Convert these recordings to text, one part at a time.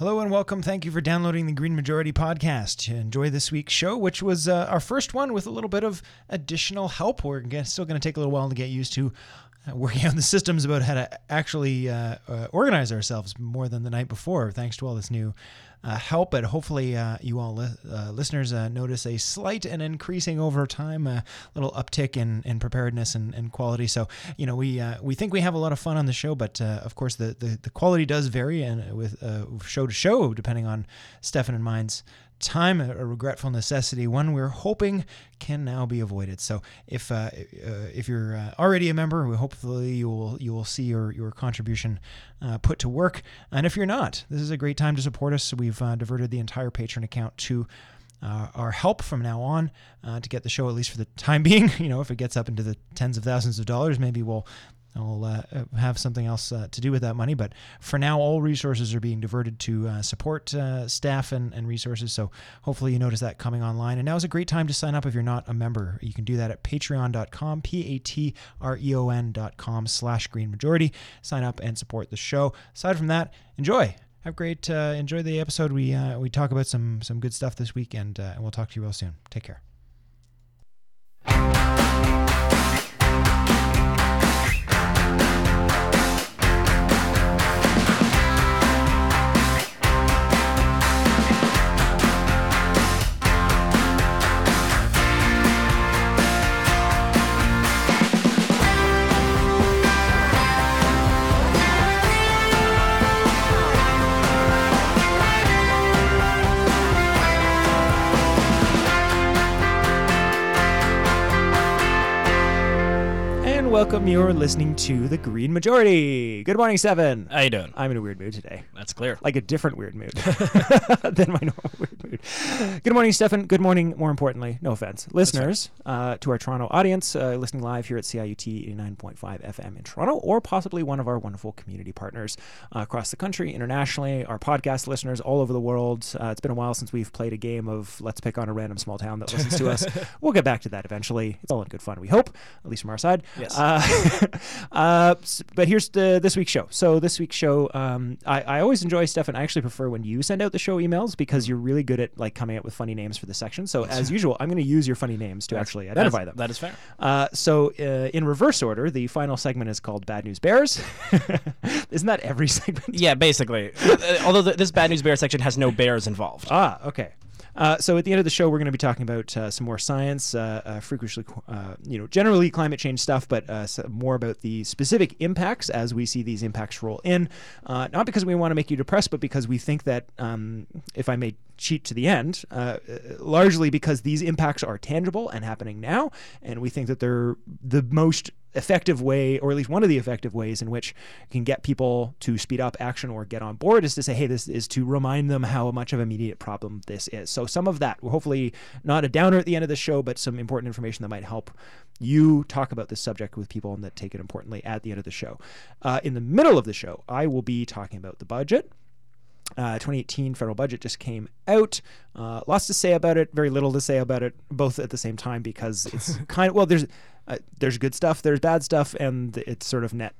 Hello and welcome. Thank you for downloading the Green Majority podcast. Enjoy this week's show, which was uh, our first one with a little bit of additional help. We're still going to take a little while to get used to working on the systems about how to actually uh, uh, organize ourselves more than the night before, thanks to all this new uh, help. But hopefully, uh, you all li- uh, listeners uh, notice a slight and increasing over time, a little uptick in, in preparedness and, and quality. So, you know, we we think we have a lot of fun on the show, but of course, the, the, the quality does vary and with show to show, depending on Stefan and mine's time, a regretful necessity, one we're hoping can now be avoided. So if uh, uh, if you're uh, already a member, we hopefully you will you will see your your contribution uh, put to work. And if you're not, this is a great time to support us. We've uh, diverted the entire Patreon account to. Uh, our help from now on uh, to get the show at least for the time being. You know, if it gets up into the tens of thousands of dollars, maybe we'll I'll uh, have something else uh, to do with that money. But for now, all resources are being diverted to uh, support uh, staff and, and resources. So hopefully you notice that coming online. And now is a great time to sign up if you're not a member. You can do that at patreon.com, P-A-T-R-E-O-N.com slash green majority. Sign up and support the show. Aside from that, enjoy. Have great, uh, enjoy the episode. We uh, we talk about some some good stuff this week, and, and we'll talk to you real soon. Take care. And welcome. You're listening to the Green Majority. Good morning, Seven. How you doing? I'm in a weird mood today. That's clear. like a different weird mood than my normal weird mood. Good morning, Stefan. Good morning, more importantly, no offense, listeners, uh, to our Toronto audience uh, listening live here at CIUT 89.5 FM in Toronto, or possibly one of our wonderful community partners uh, across the country, internationally, our podcast listeners all over the world. Uh, it's been a while since we've played a game of let's pick on a random small town that listens to us. We'll get back to that eventually. It's all in good fun, we hope, at least from our side. Yes. Uh, uh, but here's the this week's show. So this week's show, um, I, I always enjoy stuff, and I actually prefer when you send out the show emails because you're really good at like coming up with funny names for the section. So as usual, I'm going to use your funny names to actually identify them. That is fair. Uh, so uh, in reverse order, the final segment is called Bad News Bears. Isn't that every segment? Yeah, basically. Uh, Although th this bad news bear section has no bears involved. Ah, okay. Uh, so at the end of the show, we're going to be talking about uh, some more science, uh, uh, frequently, uh, you know, generally climate change stuff, but more about the specific impacts as we see these impacts roll in. Not because we want to make you depressed, but because we think that, um, if I may cheat to the end, largely because these impacts are tangible and happening now, and we think that they're the most effective way, or at least one of the effective ways in which you can get people to speed up action or get on board is to say, hey, this is to remind them how much of an immediate problem this is. So some of that, hopefully not a downer at the end of the show, but some important information that might help you talk about this subject with people and that take it importantly at the end of the show. Uh, in the middle of the show, I will be talking about the budget. Uh, 2018 federal budget just came out. Uh, lots to say about it, very little to say about it, both at the same time because it's kind of well. There's uh, there's good stuff, there's bad stuff, and it's sort of net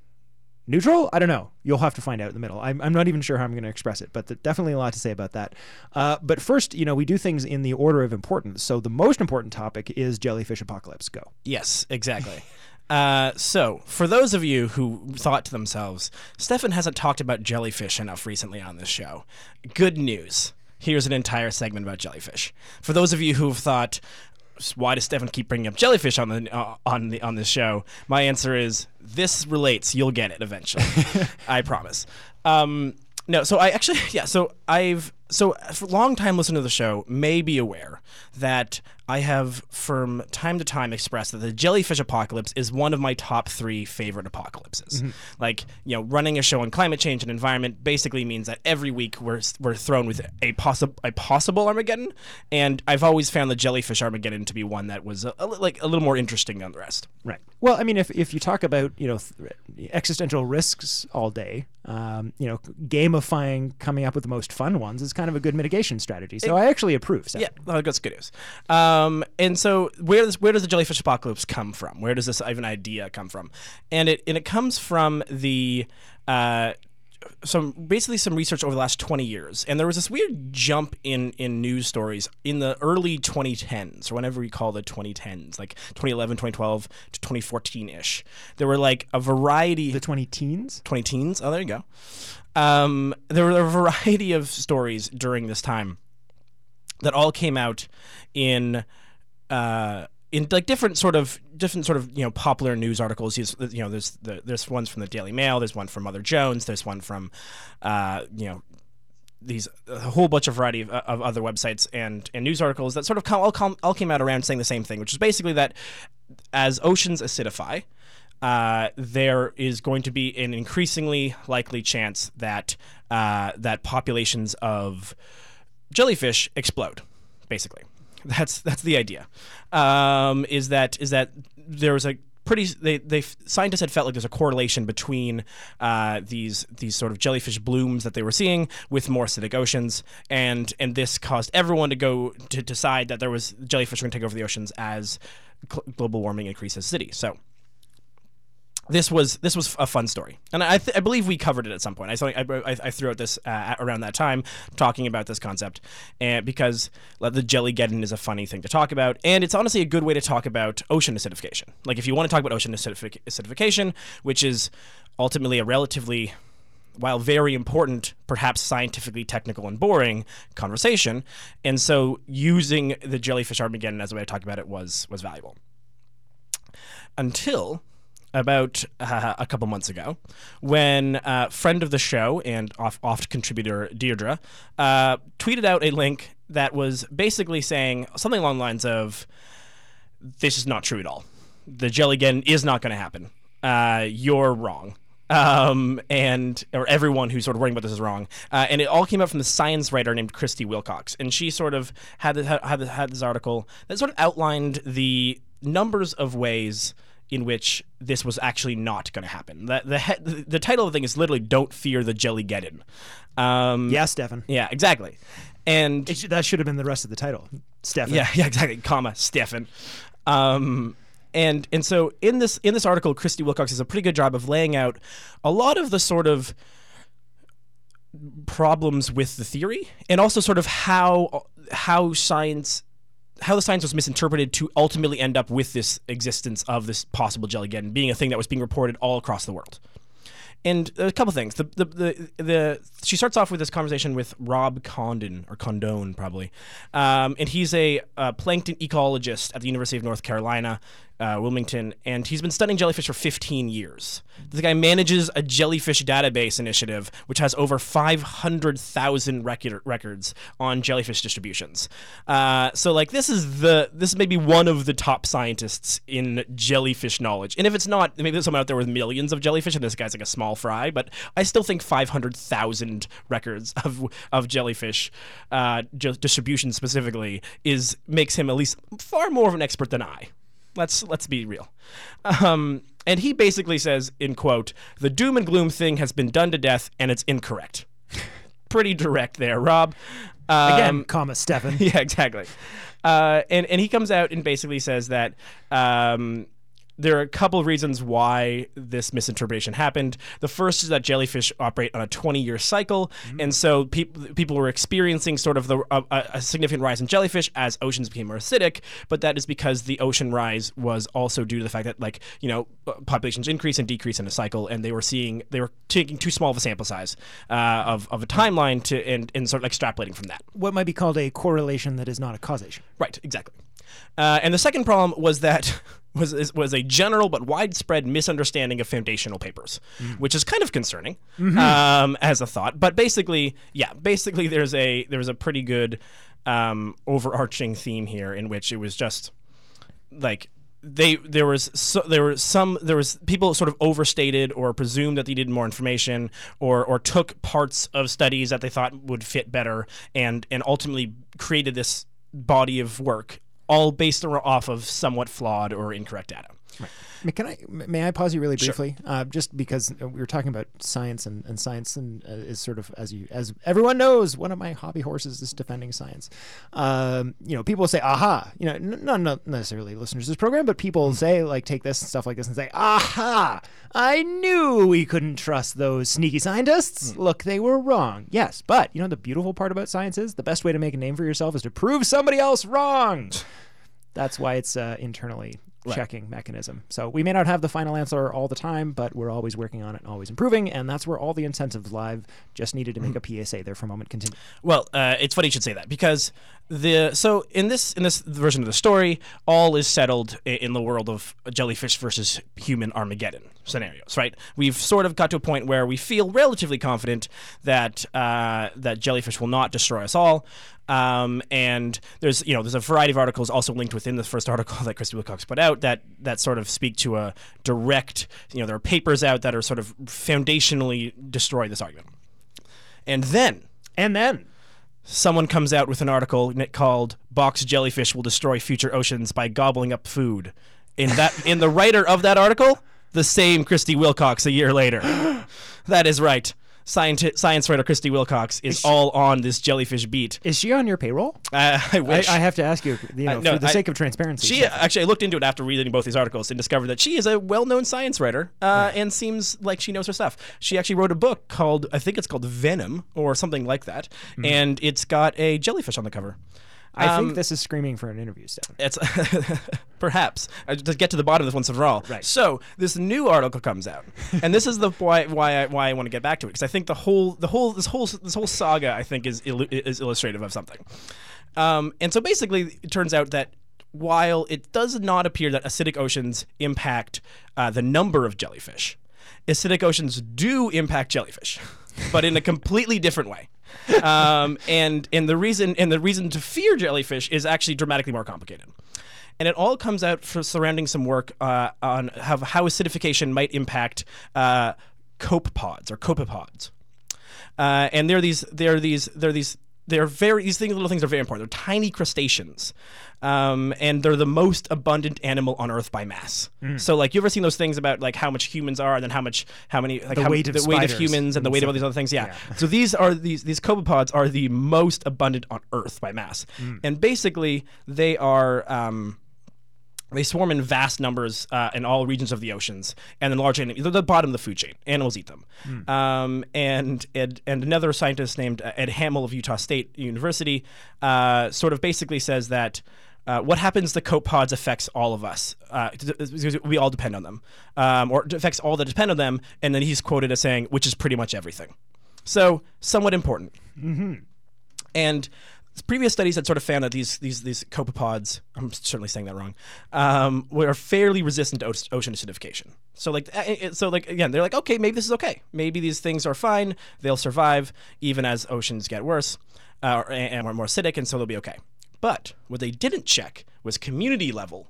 neutral. I don't know. You'll have to find out in the middle. I'm, I'm not even sure how I'm going to express it, but th- definitely a lot to say about that. Uh, but first, you know, we do things in the order of importance. So the most important topic is jellyfish apocalypse. Go. Yes, exactly. Uh, so, for those of you who thought to themselves, Stefan hasn't talked about jellyfish enough recently on this show, good news. Here's an entire segment about jellyfish. For those of you who've thought, why does Stefan keep bringing up jellyfish on the uh, on the on this show? My answer is this relates. You'll get it eventually. I promise. Um, no, so I actually yeah. So I've so for long time listener to the show may be aware that I have from time to time expressed that the jellyfish apocalypse is one of my top three favorite apocalypses. Like you know, running a show on climate change and environment basically means that every week we're we're thrown with a possible a possible Armageddon, and I've always found the jellyfish Armageddon to be one that was a, a like a little more interesting than the rest. Right. Well, I mean, if, if you talk about you know th- existential risks all day, um, you know, gamifying coming up with the most fun ones is kind of a good mitigation strategy. So I actually approve. Seth. Yeah, well, that's good news. Um, and so where does where does the jellyfish apocalypse come from? Where does this even idea come from? And it and it comes from the uh, some basically some research over the last 20 years and there was this weird jump in in news stories in the early 2010s or whenever we call the 2010s like 2011 2012 to 2014ish there were like a variety The 20 teens? 20 teens oh there you go um, there were a variety of stories during this time that all came out in uh, in like different sort of different sort of you know popular news articles. You know, there's the, there's ones from the Daily Mail, there's one from Mother Jones, there's one from uh, you know these a whole bunch of variety of, of, other websites and and news articles that sort of all, all came out around saying the same thing, which is basically that as oceans acidify. Uh, there is going to be an increasingly likely chance that uh, that populations of jellyfish explode, basically. That's that's the idea. Um, is that is that there was a pretty they they scientists had felt like there's a correlation between uh, these these sort of jellyfish blooms that they were seeing with more acidic oceans and and this caused everyone to go to decide that there was jellyfish were going to take over the oceans as global warming increases city so this was this was a fun story, and I, th- I believe we covered it at some point. I I, I, threw out this uh, around that time talking about this concept, and because the jelly jellygeddon is a funny thing to talk about, and it's honestly a good way to talk about ocean acidification. Like if you want to talk about ocean acidific- acidification, which is ultimately a relatively while very important, perhaps scientifically technical and boring conversation, and so using the jellyfish Armageddon as a way to talk about it was was valuable. Until about uh, a couple months ago when uh, friend of the show and oft, contributor Deirdre uh, tweeted out a link that was basically saying something along the lines of, "This is not true at all. The jelly Jellygeddon is not going to happen. Uh, you're wrong." Um, and or everyone who's sort of worrying about this is wrong. Uh, and it all came out from the science writer named Christie Wilcox, and she sort of had had, had this article that sort of outlined the numbers of ways in which this was actually not going to happen. The, the the title of the thing is literally "Don't fear the Jellygeddon." Um, yeah, Stefan. Yeah, exactly. And sh- that should have been the rest of the title, Stefan. Yeah, yeah, exactly. Comma Stefan. Um, and and so in this in this article, Christie Wilcox does a pretty good job of laying out a lot of the sort of problems with the theory, and also sort of how how science how the science was misinterpreted to ultimately end up with this existence of this possible jellygeddon being a thing that was being reported all across the world. And a couple things. The, the the the she starts off with this conversation with Rob Condon or Condone probably, um, and he's a, a, plankton ecologist at the University of North Carolina uh, Wilmington, and he's been studying jellyfish for 15 years. This guy manages a jellyfish database initiative, which has over 500,000 record- records on jellyfish distributions. Uh, so, like, this is the this is maybe one of the top scientists in jellyfish knowledge. And if it's not, maybe there's someone out there with millions of jellyfish, and this guy's like a small fry. But I still think 500,000 records of of jellyfish uh, distribution specifically is makes him at least far more of an expert than I. Let's let's be real. Um, and he basically says, in quote, "The doom and gloom thing has been done to death, and it's incorrect." Pretty direct there, Rob. Um, Again, comma Stefan. yeah, exactly. Uh, and and he comes out and basically says that um, there are a couple of reasons why this misinterpretation happened. The first is that jellyfish operate on a 20 year cycle, mm-hmm. and so people people were experiencing sort of the a, a, significant rise in jellyfish as oceans became more acidic. But that is because the ocean rise was also due to the fact that like you know populations increase and decrease in a cycle, and they were seeing they were taking too small of a sample size uh, of of a timeline to and and sort of extrapolating from that. What might be called a correlation that is not a causation. Right. Exactly. Uh, and the second problem was that was was a general but widespread misunderstanding of foundational papers, mm. which is kind of concerning mm-hmm. um, as a thought. But basically, yeah, basically there's a there was a pretty good um, overarching theme here in which it was just like they there was so, there were some there was people sort of overstated or presumed that they needed more information or or took parts of studies that they thought would fit better and and ultimately created this body of work all based off of somewhat flawed or incorrect data. Right. May- Can I may I pause you really briefly, uh, just because we were talking about science and, and science and uh, is sort of as you as everyone knows, one of my hobby horses is defending science. Um, you know, people say, "Aha!" You know, n- not not necessarily listeners to this program, but people say like take this and stuff like this and say, "Aha! I knew we couldn't trust those sneaky scientists. Look, they were wrong." Yes, but you know the beautiful part about science is the best way to make a name for yourself is to prove somebody else wrong. That's why it's uh, internally checking mechanism. So we may not have the final answer all the time, but we're always working on it and always improving, and that's where all the incentives live. Just needed to make a PSA there for a moment. Continue. Well, uh, it's funny you should say that because the so in this in this version of the story, all is settled in the world of jellyfish versus human Armageddon scenarios. Right? We've sort of got to a point where we feel relatively confident that uh, that jellyfish will not destroy us all. Um, and there's you know there's a variety of articles also linked within the first article that Christie Wilcox put out that that sort of speak to a direct you know there are papers out that are sort of foundationally destroy this argument. And then And then someone comes out with an article called "Box Jellyfish Will Destroy Future Oceans by Gobbling Up Food." In that, in the writer of that article, the same Christie Wilcox a year later. that is right. Scienti- science writer Christie Wilcox is all on this jellyfish beat. is she on your payroll? Uh, I I, wish. I have to ask you, you know, no, for the I- sake of transparency. She actually, I looked into it after reading both these articles and discovered that she is a well-known science writer uh, and seems like she knows her stuff. She actually wrote a book called, I think it's called Venom or something like that, and it's got a jellyfish on the cover. I Um, think this is screaming for an interview, Stefan. It's perhaps uh, to get to the bottom of this once and for all. Right. So this new article comes out, and this is the why why I, why I want to get back to it because I think the whole the whole this whole this whole saga I think is illu- is illustrative of something. Um, and so basically, it turns out that while it does not appear that acidic oceans impact uh, the number of jellyfish, acidic oceans do impact jellyfish, but in a completely different way. Um, and and the reason and the reason to fear jellyfish is actually dramatically more complicated. And it all comes out for surrounding some work uh, on how, how acidification might impact uh, copepods or copepods. Uh, and they're these they're these they're these they're very these things, little things are very important. They're tiny crustaceans, um, and they're the most abundant animal on Earth by mass. So, like, you ever seen those things about like how much humans are, and then how much how many like The how, weight of the weight of humans and the weight of all these other things? Yeah. So these are these these copepods are the most abundant on Earth by mass, and basically they are. Um, they swarm in vast numbers uh, in all regions of the oceans, and then large animals. They're the bottom of the food chain. Animals eat them. Um, and, and and another scientist named uh, Ed Hammill of Utah State University uh, sort of basically says that. Uh, what happens to copepods affects all of us. Uh, because we all depend on them, um, or affects all that depend on them. And then he's quoted as saying, "Which is pretty much everything." So, somewhat important. And previous studies had sort of found that these these these copepods, I'm certainly saying that wrong, um, were fairly resistant to ocean acidification. So like so like again, they're like okay, maybe this is okay. Maybe these things are fine. They'll survive even as oceans get worse uh, and are more acidic, and so they'll be okay. But what they didn't check was community level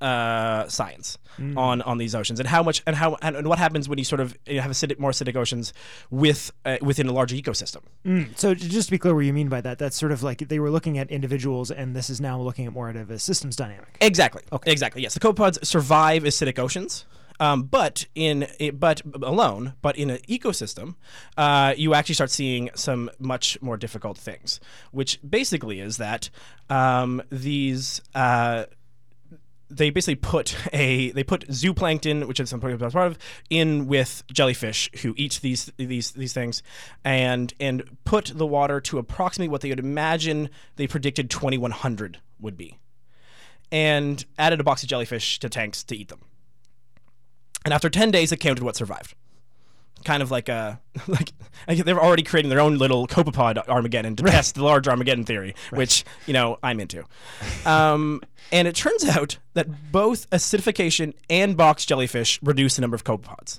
uh, science on on these oceans and how much and how and, and what happens when you sort of you have acidic, more acidic oceans with uh, within a larger ecosystem. So just to be clear, what you mean by that? That's sort of like they were looking at individuals, and this is now looking at more of a systems dynamic. Exactly. Okay. Exactly. Yes, the copepods survive acidic oceans. Um, but in but alone, but in an ecosystem, uh, you actually start seeing some much more difficult things, which basically is that um, these uh, they basically put a they put zooplankton, which is I'm part of, in with jellyfish who eat these these these things, and and put the water to approximately what they would imagine they predicted 2100 would be and added a box of jellyfish to tanks to eat them. And after 10 days, it counted what survived. Kind of like a like they were already creating their own little copepod Armageddon to test the large Armageddon theory, which you know I'm into. Um, and it turns out that both acidification and box jellyfish reduce the number of copepods,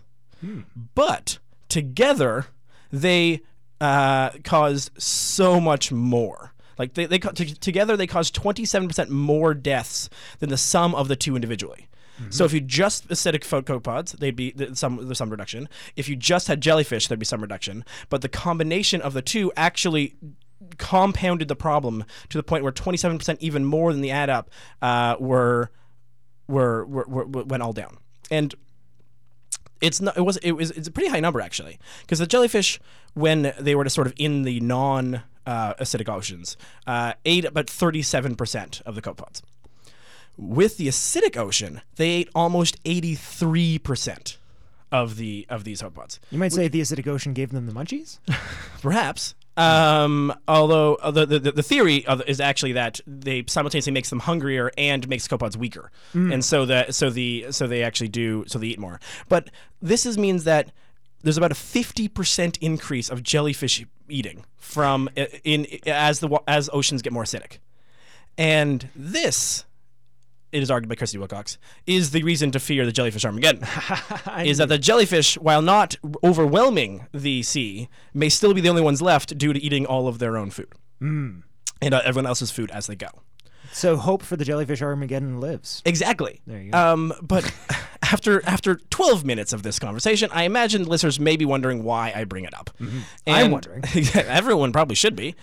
but together they uh, cause so much more. Like they, they together they cause 27% more deaths than the sum of the two individually. So if you just acidic copepods, they'd be some there's some reduction. If you just had jellyfish, there'd be some reduction. But the combination of the two actually compounded the problem to the point where 27% even more than the add up uh, were, were, were, were went all down. and it's not it was it was it's a pretty high number actually because the jellyfish when they were to sort of in the non uh, acidic oceans uh, ate about 37% of the copepods with the acidic ocean they ate almost 83% of the of these copepods You might say the acidic ocean gave them the munchies. perhaps um, although uh, the, the the theory of, is actually that they simultaneously makes them hungrier and makes copepods weaker, and so that so the so they actually do so they eat more. But this is means that there's about a fifty percent increase of jellyfish eating from uh, in as the as oceans get more acidic, and this. It is argued by Christie Wilcox is the reason to fear the jellyfish Armageddon is that the jellyfish, while not overwhelming the sea, may still be the only ones left due to eating all of their own food and uh, everyone else's food as they go. So hope for the jellyfish Armageddon lives. Exactly. There you go. Um, but after after 12 minutes of this conversation, I imagine listeners may be wondering why I bring it up. Mm-hmm. I'm wondering. everyone probably should be.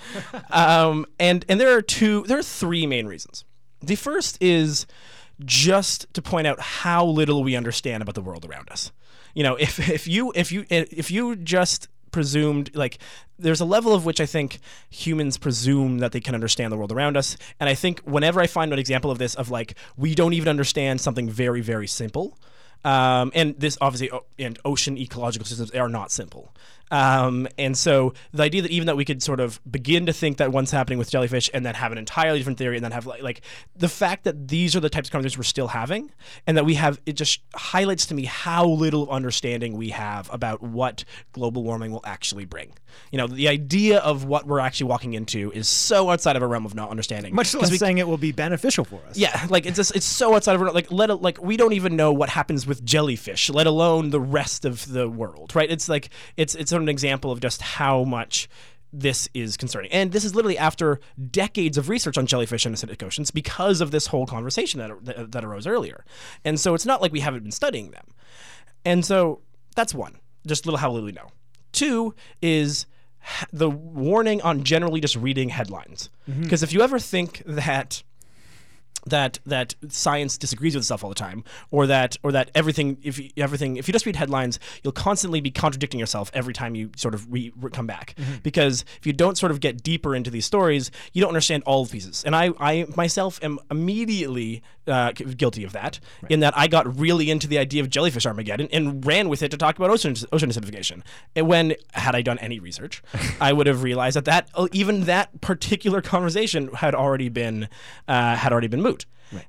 um, and and there are two, there are three main reasons. The first is just to point out how little we understand about the world around us. You know, if if you if you if you just presumed like there's a level of which I think humans presume that they can understand the world around us and I think whenever I find an example of this of like we don't even understand something very very simple um, and this obviously and ocean ecological systems are not simple um, and so the idea that even that we could sort of begin to think that one's happening with jellyfish and then have an entirely different theory and then have like, like the fact that these are the types of conversations we're still having and that we have it just highlights to me how little understanding we have about what global warming will actually bring you know the idea of what we're actually walking into is so outside of a realm of not understanding Much less we- saying it will be beneficial for us. yeah, like it's just, it's so outside of our- like let like we don't even know what happens with jellyfish, let alone the rest of the world, right? It's like it's it's sort of an example of just how much this is concerning. And this is literally after decades of research on jellyfish and acidic oceans because of this whole conversation that that, that arose earlier. And so it's not like we haven't been studying them. And so that's one, just little how little we know. Two is the warning on generally just reading headlines. Mm-hmm. Because if you ever think that that that science disagrees with itself all the time, or that or that everything if you, everything if you just read headlines, you'll constantly be contradicting yourself every time you sort of re, re- come back. Mm-hmm. Because if you don't sort of get deeper into these stories, you don't understand all the pieces. And I I myself am immediately uh, guilty of that. In that I got really into the idea of jellyfish Armageddon and ran with it to talk about ocean ocean acidification. And when had I done any research, I would have realized that that oh, even that particular conversation had already been uh, had already been moot.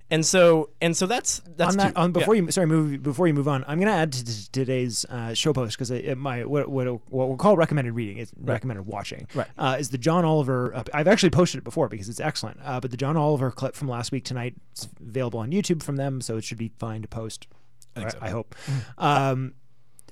And so and so that's that's on that two- on before yeah. you sorry move before you move on i'm going to add to t- today's uh, show post because my what, what what we'll call recommended reading is recommended watching Right. uh, is the john oliver uh, i've actually posted it before because it's excellent uh, but the john oliver clip from last week tonight is available on youtube from them so it should be fine to post i, so. I hope um,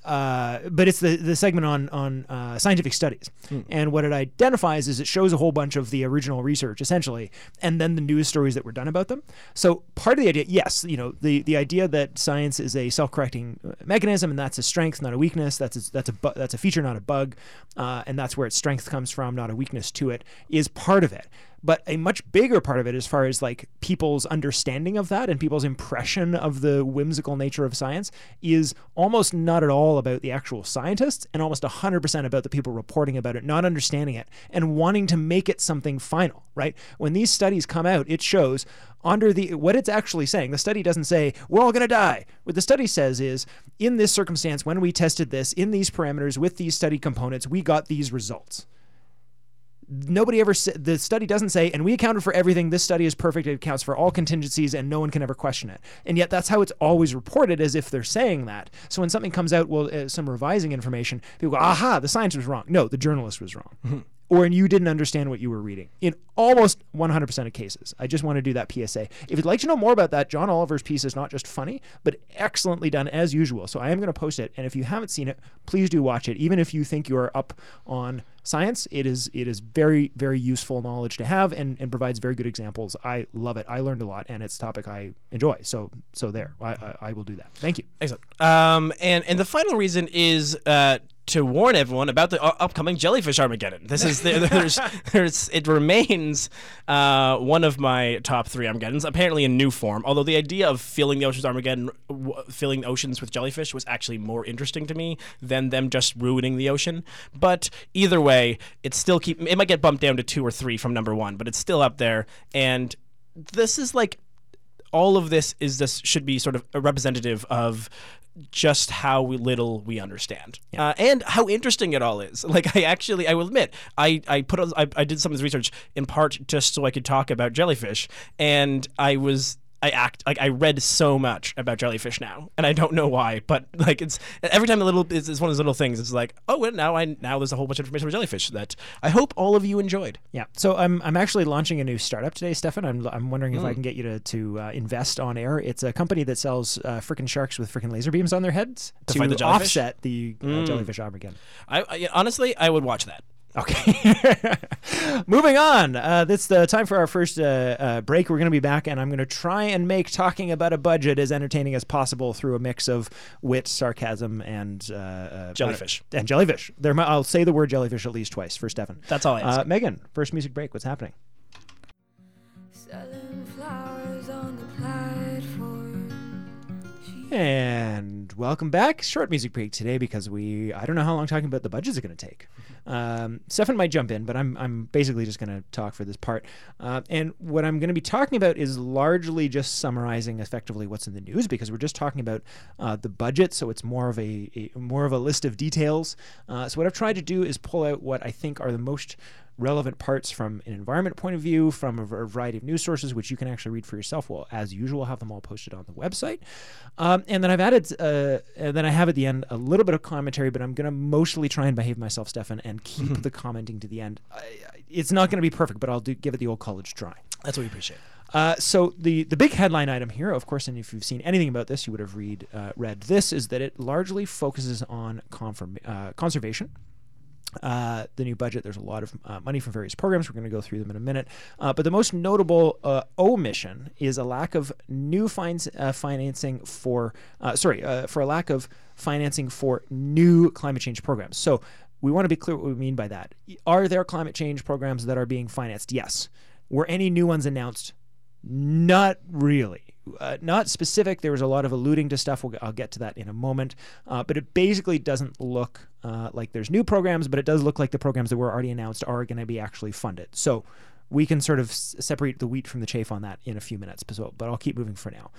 uh, but it's the, the segment on on uh, scientific studies, and what it identifies is it shows a whole bunch of the original research essentially, and then the news stories that were done about them. So part of the idea, yes, you know, the the idea that science is a self correcting mechanism, and that's a strength, not a weakness. That's a, that's a bu- that's a feature, not a bug, uh, and that's where its strength comes from, not a weakness to it, is part of it but a much bigger part of it as far as like people's understanding of that and people's impression of the whimsical nature of science is almost not at all about the actual scientists and almost 100% about the people reporting about it not understanding it and wanting to make it something final right? When these studies come out it shows under the what it's actually saying the study doesn't say we're all going to die. What the study says is in this circumstance when we tested this in these parameters with these study components we got these results nobody ever said the study doesn't say and we accounted for everything this study is perfect it accounts for all contingencies and no one can ever question it. And yet that's how it's always reported as if they're saying that. So when something comes out well uh, some revising information people go aha the science was wrong. No the journalist was wrong or and you didn't understand what you were reading. In almost 100% of cases i just want to do that psa if you'd like to know more about that john oliver's piece is not just funny but excellently done as usual. So i am going to post it and if you haven't seen it please do watch it. Even if you think you are up on science it is it is very very useful knowledge to have and, and provides very good examples. I love it. I learned a lot and it's a topic i enjoy. So so there i, I, I will do that. Thank you. Excellent. Um, and and the final reason is uh, to warn everyone about the upcoming jellyfish Armageddon. This is there, there's there's it remains uh, one of my top three Armageddons. Apparently in new form. Although the idea of filling the oceans Armageddon, w- filling the oceans with jellyfish, was actually more interesting to me than them just ruining the ocean. But either way, it's still keep. It might get bumped down to two or three from number one, but it's still up there. And this is like all of this is this should be sort of a representative of just how little we understand. Uh, and how interesting it all is. Like i actually i will admit i i put a- I, I did some of this research in part just so i could talk about jellyfish. And i was I act like I read so much about jellyfish now, and I don't know why, but like it's every time a little it's, it's one of those little things. It's like, oh, well, now I now there's a whole bunch of information about jellyfish that I hope all of you enjoyed. Yeah. So I'm I'm actually launching a new startup today, Stefan. I'm I'm wondering if I can get you to to uh, invest on air. It's a company that sells uh, freaking sharks with freaking laser beams on their heads to, fight the offset the uh, jellyfish Armageddon. I, I honestly I would watch that. Okay. Moving on. Uh, it's the time for our first uh, uh, break. We're going to be back, and I'm going to try and make talking about a budget as entertaining as possible through a mix of wit, sarcasm, and uh, uh, Jellyfish. And jellyfish. There, mi- I'll say the word jellyfish at least twice for Stefan. That's all I ask. Uh, Megan, first music break. What's happening? Selling flowers on the platform. And welcome back. Short music break today because we I don't know how long talking about the budgets are going to take. Um, Stefan might jump in, but I'm I'm basically just going to talk for this part. Uh, and what I'm going to be talking about is largely just summarizing effectively what's in the news because we're just talking about uh, the budget, so it's more of a, a more of a list of details. Uh, so what I've tried to do is pull out what I think are the most relevant parts from an environment point of view, from a variety of news sources, which you can actually read for yourself. Well, as usual, I'll have them all posted on the website. Um, and then I've added, uh, and then I have at the end a little bit of commentary, but I'm going to mostly try and behave myself, Stefan, and keep the commenting to the end. I, I- it's not going to be perfect, but I'll do give it the old college try. That's what we appreciate. Uh, so the the big headline item here, of course, and if you've seen anything about this, you would have read uh, read this is that it largely focuses on confirm, uh, conservation. Uh, the new budget, there's a lot of uh, money from various programs. We're going to go through them in a minute. Uh, but the most notable uh, omission is a lack of new fines, uh, financing for, uh, sorry, for a lack of financing for new climate change programs. So we want to be clear what we mean by that. Are there climate change programs that are being financed? Yes. Were any new ones announced? Not really. Uh, not specific. There was a lot of alluding to stuff. We'll, I'll get to that in a moment. Uh, but it basically doesn't look uh, like there's new programs, but it does look like the programs that were already announced are going to be actually funded. So we can sort of s- separate the wheat from the chaff on that in a few minutes. But, but I'll keep moving for now.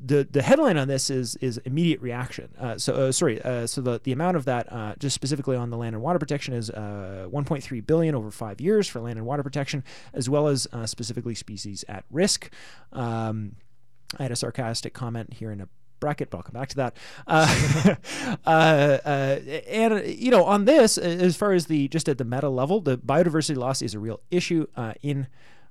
The the headline on this is is immediate reaction. Uh, so uh, sorry. Uh, so the the amount of that uh, just specifically on the land and water protection is uh, 1.3 billion over five years for land and water protection, as well as uh, specifically species at risk. Um, I had a sarcastic comment here in a bracket, but I'll come back to that. Uh, uh, uh, and you know, on this, as far as the just at the meta level, the biodiversity loss is a real issue in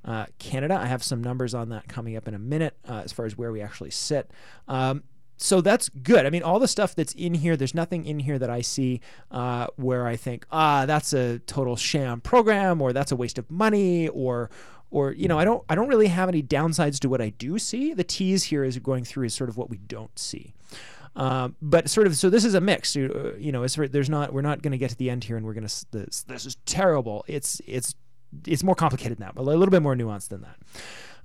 uh, Canada. I have some numbers on that coming up in a minute uh, as far as where we actually sit. Um, so that's good. I mean, all the stuff that's in here, there's nothing in here that I see uh, where I think, ah, that's a total sham program, or that's a waste of money, or, or you know, I don't, I don't really have any downsides to what I do see. The tease here is going through is sort of what we don't see. Um, but sort of, so this is a mix. You, uh, you know, there's not, we're not going to get to the end here and we're going to, this, this is terrible. It's, it's it's more complicated than that, but a little bit more nuanced than that.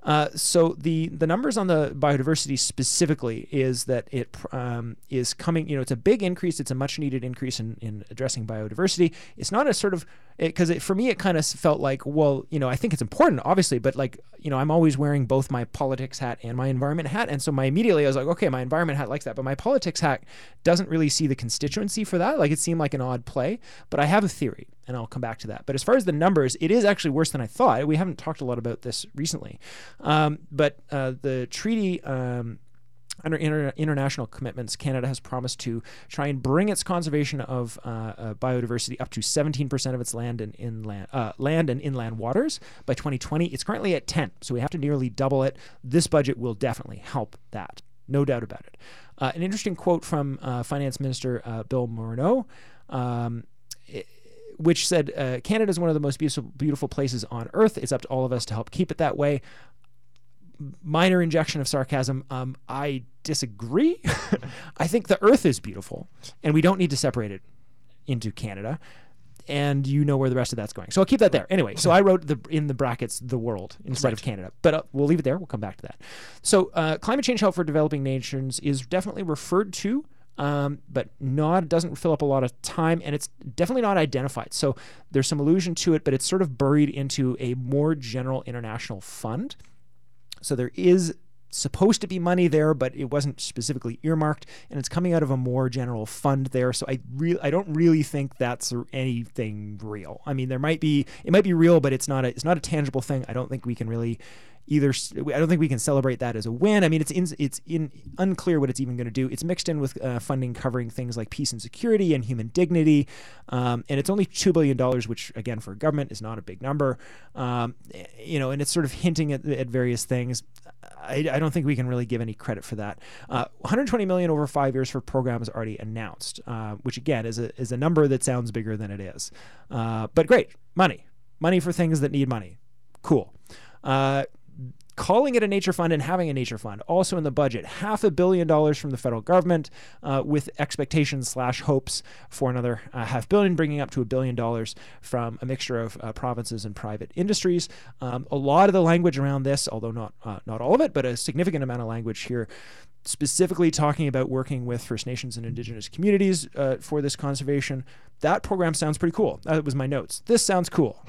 Uh, so the the numbers on the biodiversity specifically is that it um, is coming. You know, it's a big increase. It's a much needed increase in, in addressing biodiversity. It's not a sort of because for me it kind of felt like well, you know, I think it's important, obviously, but like you know, I'm always wearing both my politics hat and my environment hat, and so my immediately I was like, okay, my environment hat likes that, but my politics hat doesn't really see the constituency for that. Like it seemed like an odd play, but I have a theory and I'll come back to that. But as far as the numbers, it is actually worse than I thought. We haven't talked a lot about this recently, um, but uh, the treaty. Um, under inter- international commitments, Canada has promised to try and bring its conservation of uh, uh, biodiversity up to 17% of its land and inland uh, land and inland waters by 2020. It's currently at 10, so we have to nearly double it. This budget will definitely help that, no doubt about it. Uh, an interesting quote from uh, Finance Minister uh, Bill Morneau. Um, which said uh, Canada is one of the most beautiful, beautiful places on earth. It's up to all of us to help keep it that way. Minor injection of sarcasm. Um, I disagree. I think the earth is beautiful, and we don't need to separate it into Canada. And you know where the rest of that's going. So I'll keep that there. Anyway, so I wrote the in the brackets the world instead of Canada, but uh, we'll leave it there. We'll come back to that. So uh, climate change help for developing nations is definitely referred to um, but not doesn't fill up a lot of time, and it's definitely not identified. So there's some allusion to it, but it's sort of buried into a more general international fund. So there is supposed to be money there, but it wasn't specifically earmarked, and it's coming out of a more general fund there. So I really, I don't really think that's anything real. I mean, there might be, it might be real, but it's not a, it's not a tangible thing. I don't think we can really either I don't think we can celebrate that as a win. I mean, it's in, it's in unclear what it's even going to do. It's mixed in with uh, funding covering things like peace and security and human dignity, um, and it's only two billion dollars, which again for a government is not a big number. Um, you know, and it's sort of hinting at, at various things. I, I, don't think we can really give any credit for that. Uh, 120 million over five years for programs already announced, uh, which again is a is a number that sounds bigger than it is. Uh, but great, money, money for things that need money. Cool. Calling it a nature fund and having a nature fund also in the budget half a billion dollars from the federal government uh, with expectations slash hopes for another uh, half billion bringing up to a billion dollars from a mixture of uh, provinces and private industries um, a lot of the language around this although not uh, not all of it but a significant amount of language here specifically talking about working with First Nations and Indigenous communities uh, for this conservation. That program sounds pretty cool. That was my notes. This sounds cool.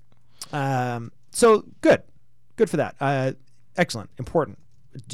um, so good good for that. Uh, excellent, important.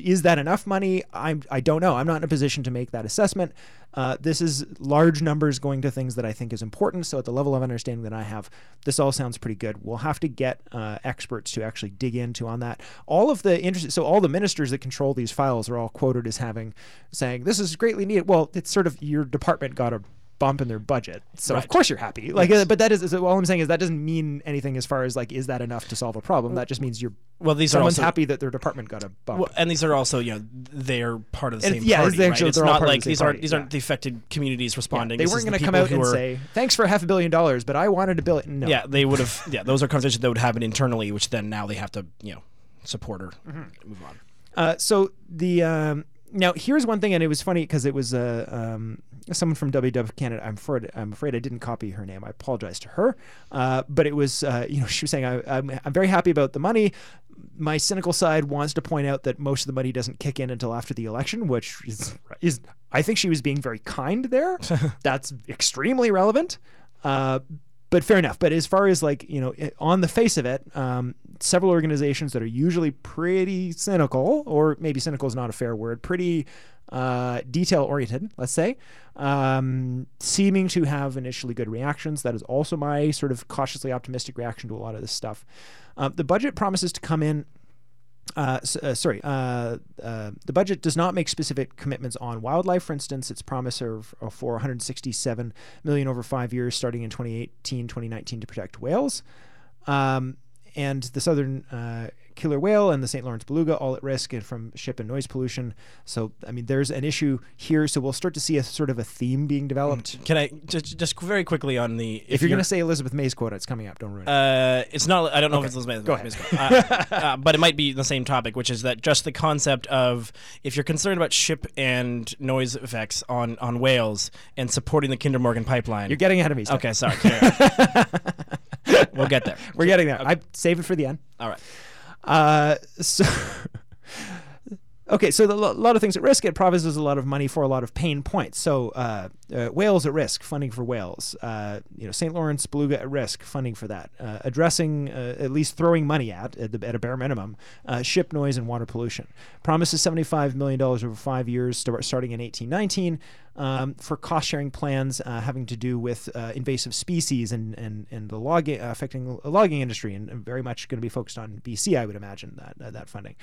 Is that enough money? I'm, I don't know. I'm not in a position to make that assessment. Uh, this is large numbers going to things that I think is important. So, at the level of understanding that I have, this all sounds pretty good. We'll have to get uh, experts to actually dig into on that. All of the interest, so all the ministers that control these files are all quoted as having saying this is greatly needed. Well, it's sort of your department got a bump in their budget. So Right. of course you're happy. Like, Yes. but that is, so all I'm saying is that doesn't mean anything as far as like, is that enough to solve a problem? That just means you're Well, these are someone's also happy that their department got a bump. Well, and these are also, you know, they're part of the same yeah, party, they're right? It's they're all not like the these aren't these yeah. aren't the affected communities responding. they This weren't going to come out and are- say, "Thanks for half a billion dollars," but I wanted a billion. No. yeah, they would have. Yeah, those are conversations that would happen internally, which then now they have to, you know, support or Mm-hmm. move on. Uh, so the um, now here's one thing, and it was funny because it was uh, um, someone from WW Canada. I'm afraid I'm afraid I didn't copy her name. I apologize to her. Uh, but it was uh, you know she was saying I, I'm I'm very happy about the money. My cynical side wants to point out that most of the money doesn't kick in until after the election, which is is I think she was being very kind there. That's extremely relevant. Uh, but fair enough. But as far as like you know, on the face of it, um, several organizations that are usually pretty cynical, or maybe cynical is not a fair word, pretty uh, detail oriented, let's say, um, seeming to have initially good reactions. That is also my sort of cautiously optimistic reaction to a lot of this stuff. Uh, the budget promises to come in uh, uh, sorry, uh, uh, the budget does not make specific commitments on wildlife. For instance, its promise of, of for 167 million over five years, starting in 2018, 2019, to protect whales, um, and the southern uh, killer whale and the St. Lawrence beluga all at risk and from ship and noise pollution. So, I mean, there's an issue here. So we'll start to see a sort of a theme being developed. Can I just just very quickly on the If, you're, going to say Elizabeth May's quote, it's coming up. Don't ruin it. Uh, it's not. I don't know Okay. if it's Elizabeth. Go ahead. uh, uh, but it might be the same topic, which is that just the concept of if you're concerned about ship and noise effects on on whales and supporting the Kinder Morgan pipeline. you're getting ahead of me. Steph. okay. Sorry. we'll get there. We're getting there. I save it for the end. All right. Uh, so, okay, so a lot of things at risk. It promises a lot of money for a lot of pain points. So, uh, uh, whales at risk, funding for whales. Uh, you know, St. Lawrence beluga at risk, funding for that. Uh, addressing, uh, at least throwing money at, at, the, at a bare minimum, uh, ship noise and water pollution. Promises $75 million over five years, start, starting in 1819. Um, for cost sharing plans uh, having to do with uh, invasive species and, and, and the logging uh, affecting the logging industry, and very much going to be focused on BC, I would imagine that that, that funding.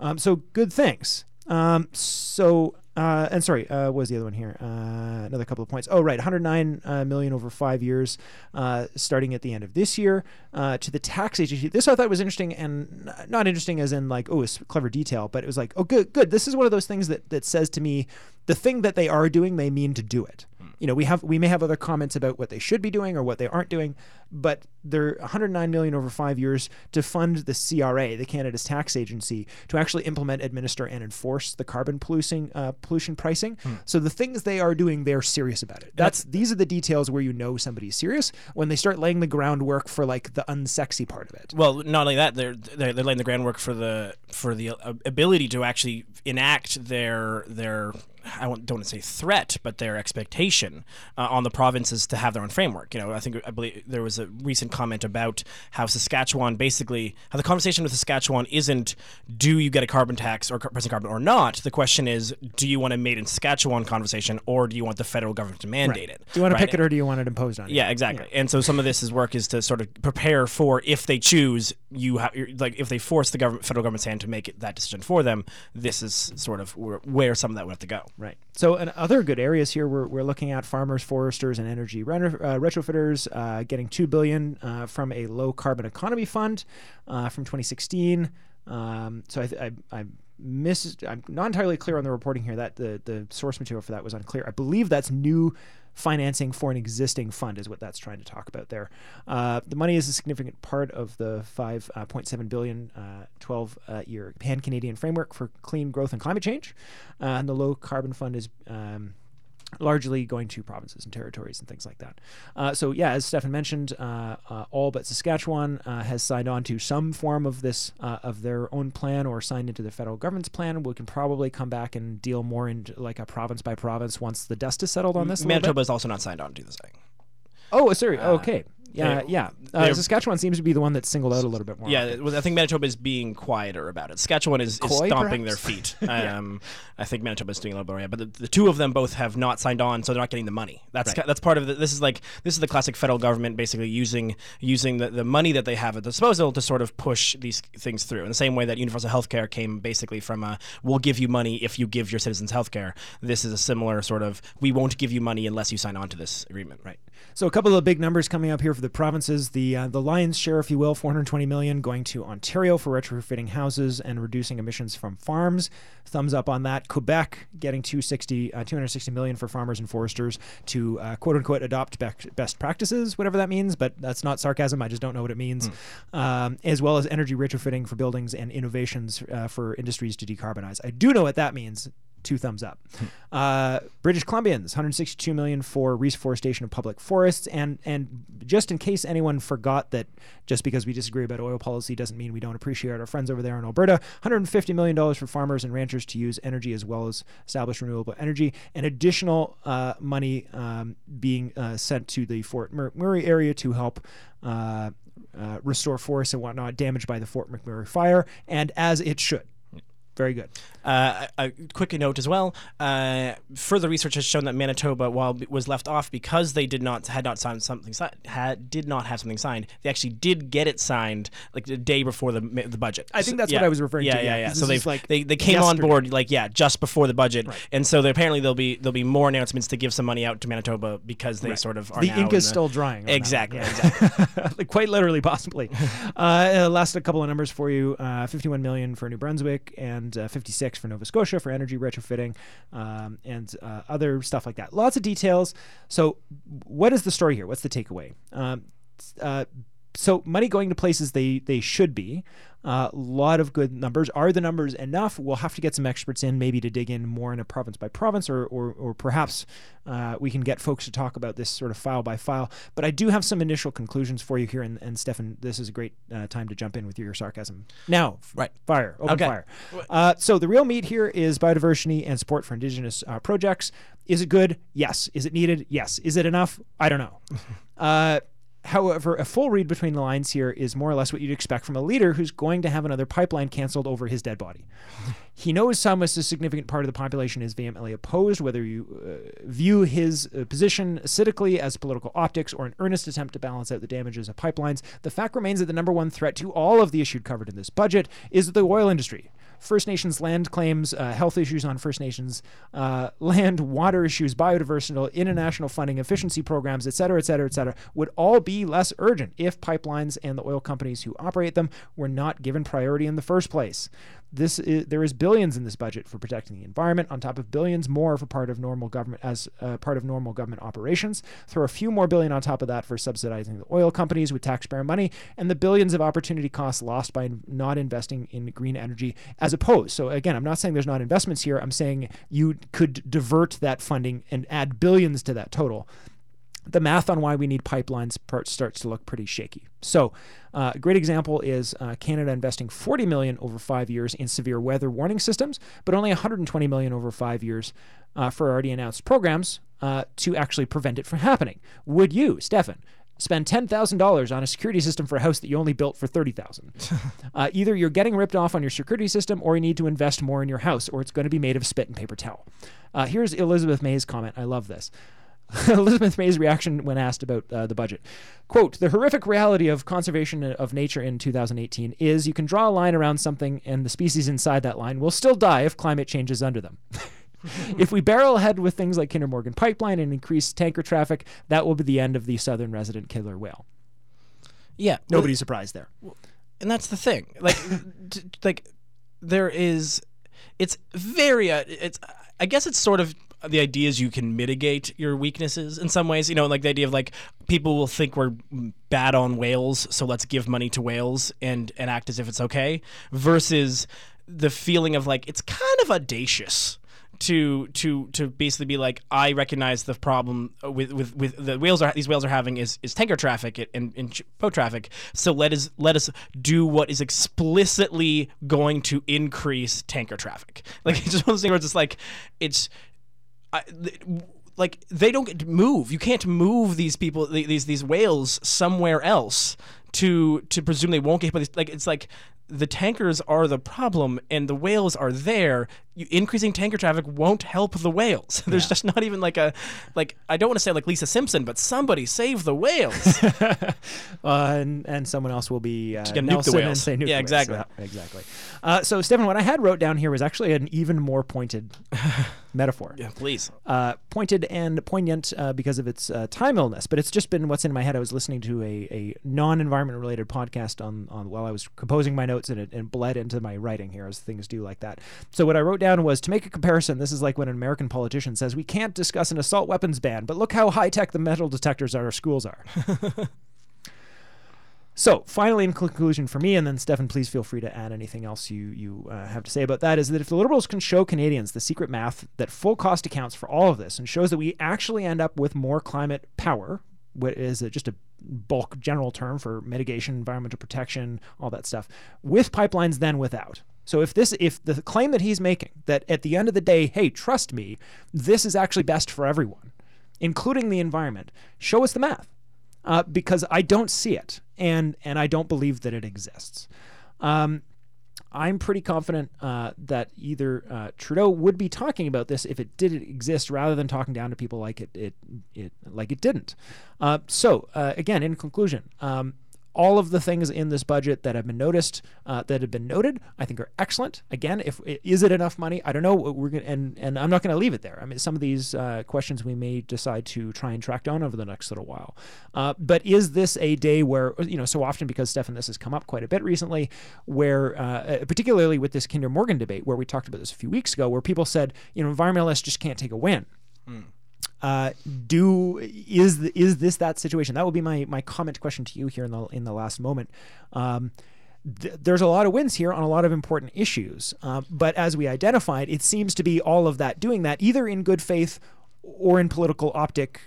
Um, so good things. Um, so uh, and sorry, uh, what was the other one here? Uh, another couple of points. Oh, right, 109 uh, million over five years, uh, starting at the end of this year. Uh, to the tax agency. This I thought was interesting, and not interesting as in like, oh, it's clever detail, but it was like, oh, good, good. This is one of those things that that says to me, the thing that they are doing, they mean to do it. You know, we have we may have other comments about what they should be doing or what they aren't doing, but they're 109 million over five years to fund the CRA, the Canada's tax agency, to actually implement, administer, and enforce the carbon pollution uh, pollution pricing. So the things they are doing, they're serious about it. That's these are the details where you know somebody's serious when they start laying the groundwork for like the unsexy part of it. Well, not only that, they're they're, they're laying the groundwork for the for the uh, ability to actually enact their their I don't want to say threat, but their expectation uh, on the provinces to have their own framework. You know, I think I believe there was a recent comment about how Saskatchewan basically how the conversation with Saskatchewan isn't do you get a carbon tax or pricing carbon or not. The question is do you want a made in Saskatchewan conversation or do you want the federal government to mandate it? Do you want to pick it or do you want it imposed on you? Yeah, exactly. And so some of this is work is to sort of prepare for if they choose you have like if they force the government federal government's hand to make it, that decision for them. This is sort of where, where some of that would have to go. Right. So, and other good areas here, we're, we're looking at farmers, foresters, and energy uh, retrofitters uh, getting two billion uh, from a low carbon economy fund uh, from 2016. Um, so I, th- I, I miss. I'm not entirely clear on the reporting here. That the the source material for that was unclear. I believe that's new financing for an existing fund is what that's trying to talk about there. Uh, the money is a significant part of the 5.7 billion uh, 12 uh, year pan Canadian framework for clean growth and climate change. Uh, and the low carbon fund is um, largely going to provinces and territories and things like that. Uh, so yeah, as Stefan mentioned, uh, uh, all but Saskatchewan uh, has signed on to some form of this uh, of their own plan or signed into the federal government's plan. We can probably come back and deal more in like a province by province once the dust is settled on this. Manitoba is also not signed on to this thing. Oh, sorry. okay. Yeah, yeah. Uh, they're- Saskatchewan seems to be the one that's singled out a little bit more. Yeah, well, I think Manitoba is being quieter about it. Saskatchewan is, is Coy, stomping their feet. Um, I think Manitoba is doing a little bit more. Yeah, but the, the two of them both have not signed on, so they're not getting the money. That's ca- that's part of the, this is like this is the classic federal government basically using using the, the money that they have at disposal to sort of push these things through. In the same way that universal health care came basically from a we'll give you money if you give your citizens health care. This is a similar sort of we won't give you money unless you sign on to this agreement. Right. So a couple of big numbers coming up here for the provinces. The uh, the lion's share, if you will, 420 million going to Ontario for retrofitting houses and reducing emissions from farms. Thumbs up on that. Quebec getting 260 uh, 260 million for farmers and foresters to uh, quote unquote adopt bec- best practices, whatever that means. But that's not sarcasm. I just don't know what it means. Um, as well as energy retrofitting for buildings and innovations uh, for industries to decarbonize. I do know what that means two thumbs up. Uh, British Columbians, 162 million for reforestation of public forests, and and just in case anyone forgot that just because we disagree about oil policy doesn't mean we don't appreciate our friends over there in Alberta, 150 million dollars for farmers and ranchers to use energy as well as establish renewable energy, and additional uh, money um, being uh, sent to the Fort Mur- Murray area to help. Uh, uh, restore forests and whatnot damaged by the Fort McMurray fire, and as it should. Very good. Uh, a quick note as well. Uh, further research has shown that Manitoba, while it was left off because they did not had not signed something had did not have something signed, they actually did get it signed like the day before the the budget. I think that's what. I was referring yeah, to, yeah, Yeah, yeah. So they like they they came on board like yeah just before the budget, and so apparently there'll be there'll be more announcements to give some money out to Manitoba because they sort of are the ink in is still drying. Exactly, yeah. exactly. like quite literally, possibly. uh, last a couple of numbers for you: uh, 51 million for New Brunswick and uh, 56 for Nova Scotia for energy retrofitting um, and uh, other stuff like that. Lots of details. So, what is the story here? What's the takeaway? Um, uh, so money going to places they they should be. A uh, lot of good numbers. Are the numbers enough? We'll have to get some experts in, maybe to dig in more in a province by province, or or, or perhaps uh, we can get folks to talk about this sort of file by file. But I do have some initial conclusions for you here, and, and Stefan, this is a great uh, time to jump in with your sarcasm. Now, Right. fire, open Okay. fire. Uh, so the real meat here is biodiversity and support for Indigenous uh, projects. Is it good? Yes. Is it needed? Yes. Is it enough? I don't know. However, a full read between the lines here is more or less what you'd expect from a leader who's going to have another pipeline canceled over his dead body. He knows some as a significant part of the population is vehemently opposed, whether you uh, view his uh, position acidically as political optics or an earnest attempt to balance out the damages of pipelines. The fact remains that the number one threat to all of the issues covered in this budget is the oil industry. First Nations land claims, uh, health issues on First Nations uh, land, water issues, biodiversity, international funding, efficiency programs, et cetera, et cetera, et cetera, would all be less urgent if pipelines and the oil companies who operate them were not given priority in the first place. This is, there is billions in this budget for protecting the environment, on top of billions more for part of normal government as uh, part of normal government operations. Throw a few more billion on top of that for subsidizing the oil companies with taxpayer money, and the billions of opportunity costs lost by not investing in green energy as opposed. So again, I'm not saying there's not investments here. I'm saying you could divert that funding and add billions to that total the math on why we need pipelines starts to look pretty shaky. So, uh, a great example is uh, Canada investing 40 million over five years in severe weather warning systems, but only 120 million over five years uh, for already announced programs uh, to actually prevent it from happening. Would you, Stefan, spend $10,000 on a security system for a house that you only built for 30,000. uh, either you're getting ripped off on your security system or you need to invest more in your house or it's going to be made of spit and paper towel. Uh, here's Elizabeth May's comment. I love this. Elizabeth May's reaction when asked about uh, the budget. Quote, the horrific reality of conservation of nature in 2018 is you can draw a line around something and the species inside that line will still die if climate changes under them. if we barrel ahead with things like Kinder Morgan pipeline and increase tanker traffic, that will be the end of the southern resident killer whale. Yeah. Nobody's well, surprised there. And that's the thing. Like, t- like there is, it's very, uh, it's, I guess it's sort of the idea is you can mitigate your weaknesses in some ways. You know, like the idea of like people will think we're bad on whales, so let's give money to whales and and act as if it's okay. Versus the feeling of like it's kind of audacious to to to basically be like I recognize the problem with with, with the whales are these whales are having is, is tanker traffic and, and boat traffic. So let us let us do what is explicitly going to increase tanker traffic. Like it's just one of those things where it's just like it's I, like they don't get to move. You can't move these people, these these whales somewhere else to to presume they won't get hit. by Like it's like the tankers are the problem and the whales are there. You, increasing tanker traffic won't help the whales. There's yeah. just not even like a like I don't want to say like Lisa Simpson, but somebody save the whales. uh, and and someone else will be uh, Nelson the whales. and say nuke yeah, exactly, whales. exactly. Uh, so Stefan, what I had wrote down here was actually an even more pointed metaphor. Yeah, please. Uh, pointed and poignant uh, because of its uh, time illness, but it's just been what's in my head. I was listening to a, a non-environment related podcast on, on while I was composing my notes, and it and bled into my writing here as things do like that. So what I wrote down was to make a comparison. This is like when an American politician says we can't discuss an assault weapons ban, but look how high tech the metal detectors at our schools are. So, finally, in conclusion for me, and then Stefan, please feel free to add anything else you you uh, have to say about that, is that if the Liberals can show Canadians the secret math that full cost accounts for all of this and shows that we actually end up with more climate power, what is just a bulk general term for mitigation, environmental protection, all that stuff, with pipelines than without. So if this if the claim that he's making that at the end of the day, hey, trust me, this is actually best for everyone, including the environment, show us the math uh, because I don't see it, and and I don't believe that it exists. Um, I'm pretty confident uh, that either uh, Trudeau would be talking about this if it did exist, rather than talking down to people like it it, it like it didn't. Uh, so uh, again, in conclusion, um, all of the things in this budget that have been noticed, uh, that have been noted, I think are excellent. Again, if is it enough money? I don't know. We're gonna, and and I'm not going to leave it there. I mean, some of these uh, questions we may decide to try and track down over the next little while. Uh, but is this a day where you know so often because Stefan, this has come up quite a bit recently, where uh, particularly with this Kinder Morgan debate, where we talked about this a few weeks ago, where people said you know environmentalists just can't take a win. Mm. Uh, do is is this that situation? That will be my my comment question to you here in the in the last moment. Um, th- there's a lot of wins here on a lot of important issues, uh, but as we identified, it seems to be all of that doing that either in good faith or in political optic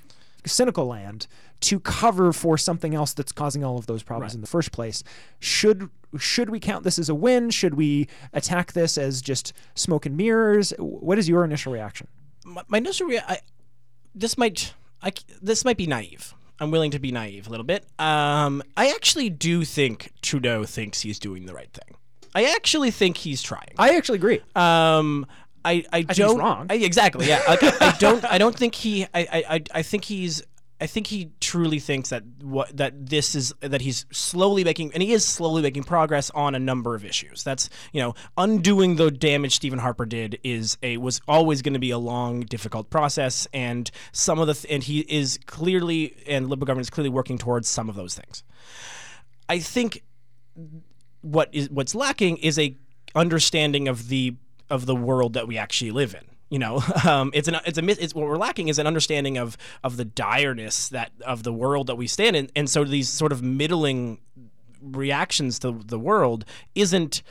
cynical land to cover for something else that's causing all of those problems right. in the first place. Should should we count this as a win? Should we attack this as just smoke and mirrors? What is your initial reaction? My, my initial reaction, this might I, this might be naive. I'm willing to be naive a little bit. Um, I actually do think Trudeau thinks he's doing the right thing. I actually think he's trying. I actually agree. Um, I, I, I don't wrong. I, exactly. Yeah. I, I, don't. I don't think he. I, I. I think he's I think he truly thinks that what that this is that he's slowly making and he is slowly making progress on a number of issues. That's you know undoing the damage Stephen Harper did is a was always going to be a long, difficult process, and some of the th- and he is clearly and Liberal government is clearly working towards some of those things. I think what is what's lacking is a understanding of the of the world that we actually live in. You know, um, it's an it's a it's what we're lacking is an understanding of of the direness that of the world that we stand in, and so these sort of middling reactions to the world isn't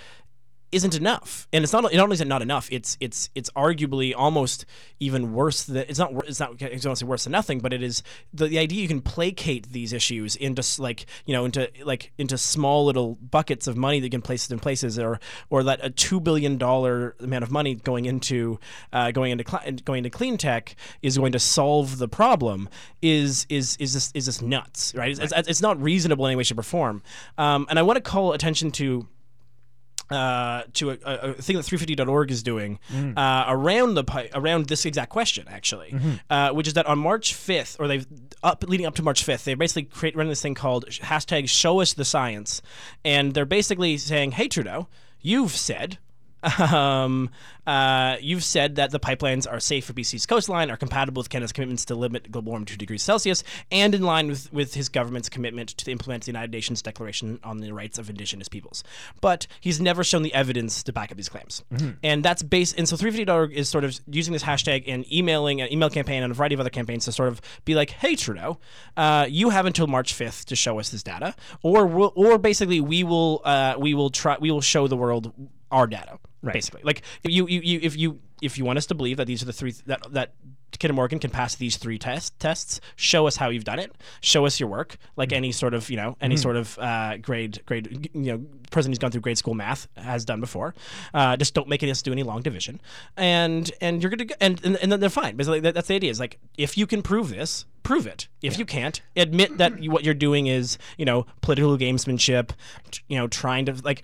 isn't enough, and it's not. Not only is it not enough, it's it's it's arguably almost even worse than it's not. It's not. I don't want to say worse than nothing, but it is the, the idea you can placate these issues into like you know into like into small little buckets of money that you can place it in places, or or that a two billion dollar amount of money going into uh, going into cl- going into clean tech is going to solve the problem is is is this is this nuts, right? It's, it's, it's not reasonable in any way, shape, or form. Um, and I want to call attention to uh, to a, a, thing that 350.org is doing uh, around the pi- around this exact question actually, uh, which is that on March 5th or they've up leading up to March 5th, they basically create run this thing called hashtag Show Us the Science, and they're basically saying, "Hey Trudeau, you've said." Um, uh, you've said that the pipelines are safe for BC's coastline, are compatible with Canada's commitments to limit global warming to 2 degrees Celsius, and in line with, with his government's commitment to implement the United Nations Declaration on the Rights of Indigenous Peoples. But he's never shown the evidence to back up these claims. And that's based, and so 350.org is sort of using this hashtag and emailing an email campaign and a variety of other campaigns to sort of be like, hey, Trudeau, uh, you have until March 5th to show us this data, or we'll, or basically we will, uh, we will try, we will show the world our data right. basically like if you, you, you if you if you want us to believe that these are the three that that Kinder Morgan can pass these three test, tests. Show us how you've done it. Show us your work, like any sort of you know any sort of uh, grade grade you know person who's gone through grade school math has done before. Uh, just don't make us do any long division, and and you're gonna and, and and then they're fine. Basically, that, that's the idea. Is like if you can prove this, prove it. If you can't, admit that you, what you're doing is you know political gamesmanship. t- You know, trying to like.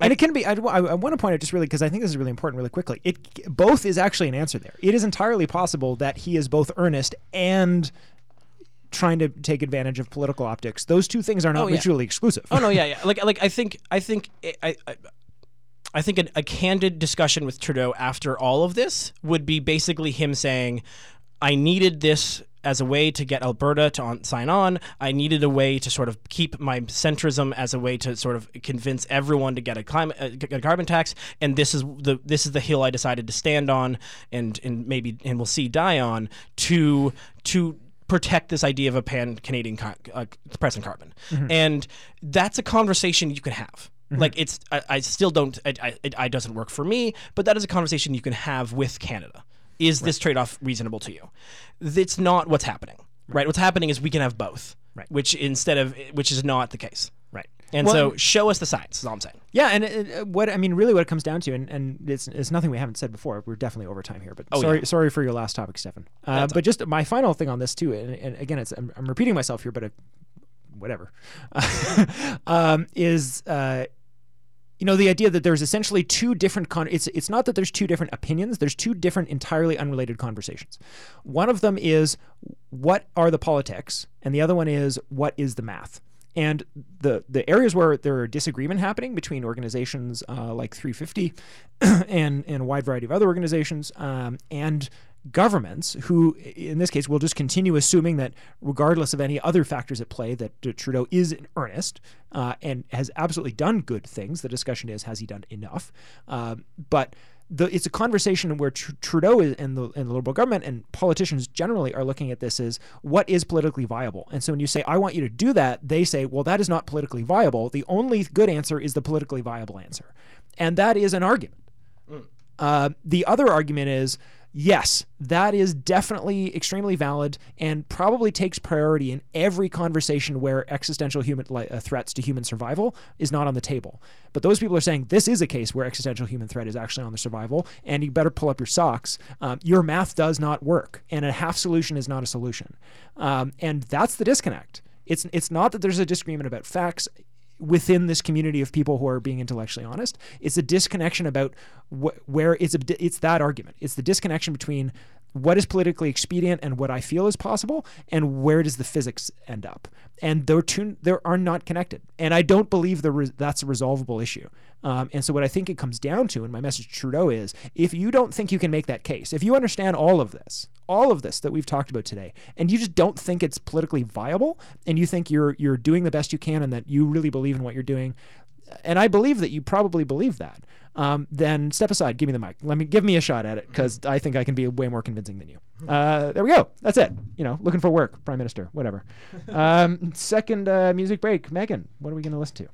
And it can be. I, I, want to point out just really because I think this is really important, really quickly. It both is actually an answer there. It is entirely possible that he is both earnest and trying to take advantage of political optics. Those two things are not Oh, yeah. mutually exclusive. Oh no, yeah, yeah. Like, like I think, I think, I, I, I think a, a candid discussion with Trudeau after all of this would be basically him saying, "I needed this." As a way to get Alberta to on, sign on, I needed a way to sort of keep my centrism as a way to sort of convince everyone to get a climate, uh, get a carbon tax, and this is the this is the hill I decided to stand on, and and maybe and we'll see die on to to protect this idea of a pan Canadian co- uh, price on carbon, and that's a conversation you can have. Like it's, I, I still don't, I, I, it, I doesn't work for me, but that is a conversation you can have with Canada. Is this trade off reasonable to you? It's not what's happening, right? What's happening is we can have both, Right. Which instead of, which is not the case, Right. And Well, so, show us the science. Is all I'm saying. Yeah, and it, uh, what I mean, really, what it comes down to, and, and it's, it's nothing we haven't said before. We're definitely over time here, but Oh, sorry, yeah. sorry for your last topic, Stefan. Uh, but just my final thing on this too, and, and again, it's I'm, I'm repeating myself here, but uh whatever, um, is uh, you know the idea that there's essentially two different con- it's it's not that there's two different opinions there's two different entirely unrelated conversations. One of them is what are the politics? And the other one is what is the math? And the the areas where there are disagreement happening between organizations uh, like 350 and and a wide variety of other organizations um, and governments who in this case will just continue assuming that regardless of any other factors at play that uh, Trudeau is in earnest uh, and has absolutely done good things the discussion is has he done enough Um but the, it's a conversation where Tr- Trudeau is, and, the, and the Liberal government and politicians generally are looking at this as what is politically viable. And so when you say, I want you to do that, they say, well, that is not politically viable. The only good answer is the politically viable answer. And that is an argument. Uh, the other argument is yes, that is definitely extremely valid and probably takes priority in every conversation where existential human uh, threats to human survival is not on the table. But those people are saying this is a case where existential human threat is actually on the survival, and you better pull up your socks. Um, your math does not work, and a half solution is not a solution. Um, and that's the disconnect. It's it's not that there's a disagreement about facts within this community of people who are being intellectually honest. It's a disconnection about wh- where it's a it's that argument. It's the disconnection between what is politically expedient and what I feel is possible, and where does the physics end up? And they're two, they are not connected. And I don't believe the re- that's a resolvable issue. Um, and so what I think it comes down to, and my message to Trudeau is, if you don't think you can make that case, if you understand all of this, all of this that we've talked about today, and you just don't think it's politically viable, and you think you're you're doing the best you can, and that you really believe in what you're doing, and I believe that you probably believe that, um, then step aside, give me the mic. Let me give me a shot at it because I think I can be way more convincing than you. Uh, there we go. That's it. You know, looking for work, prime minister, whatever. Um, second uh, music break. Megan, what are we going to listen to?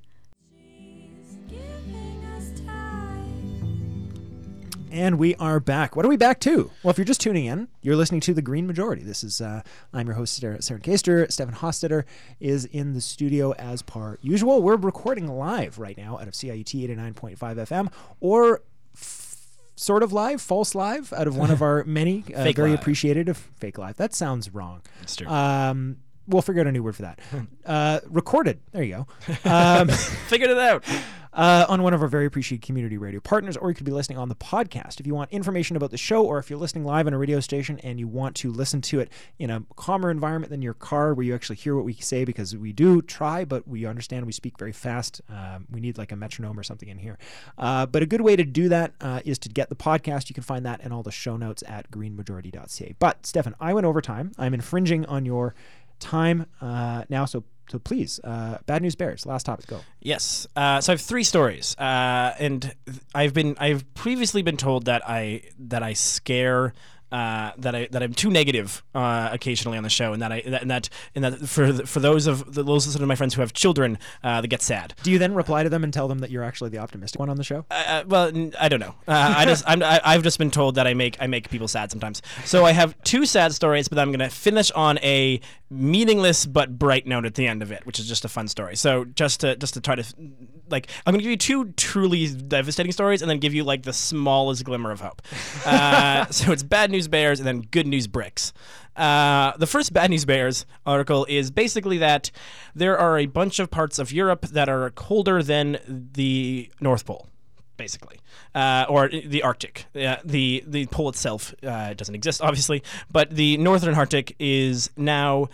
And we are back. What are we back to? Well, if you're just tuning in, you're listening to The Green Majority. This is, uh, I'm your host, Sarah, Kaster. Stefan Hostetter is in the studio as per usual. We're recording live right now out of CIUT 89.5 FM or f- sort of live, false live, out of one of our many uh, Fake very live. appreciated of fake live. That sounds wrong. That's true. Um, we'll figure out a new word for that. Uh, recorded. There you go. Um, Figured it out. Uh, on one of our very appreciated community radio partners, or you could be listening on the podcast. If you want information about the show, or if you're listening live on a radio station and you want to listen to it in a calmer environment than your car, where you actually hear what we say, because we do try, but we understand we speak very fast. Um, we need like a metronome or something in here. Uh, but a good way to do that uh, is to get the podcast. You can find that and all the show notes at greenmajority.ca. But Stefan, I went over time. I'm infringing on your time uh, now, so. So please, uh, bad news bears. Last topic, go. Yes. Uh, so I have three stories, uh, and I've been I've previously been told that I that I scare. Uh, that I that I'm too negative uh, occasionally on the show, and that I that, and that and that for for those of the, those of my friends who have children, uh, that get sad. Do you then reply to them and tell them that you're actually the optimistic one on the show? Uh, well, n- I don't know. Uh, I just I'm, I, I've just been told that I make I make people sad sometimes. So I have two sad stories, but I'm gonna finish on a meaningless but bright note at the end of it, which is just a fun story. So just to just to try to like I'm gonna give you two truly devastating stories, and then give you like the smallest glimmer of hope. Uh, so it's bad news bears and then good news bricks. Uh, the first Bad News Bears article is basically that there are a bunch of parts of Europe that are colder than the North Pole basically, uh, or the Arctic. Uh, the the pole itself uh, doesn't exist, obviously, but the northern Arctic is now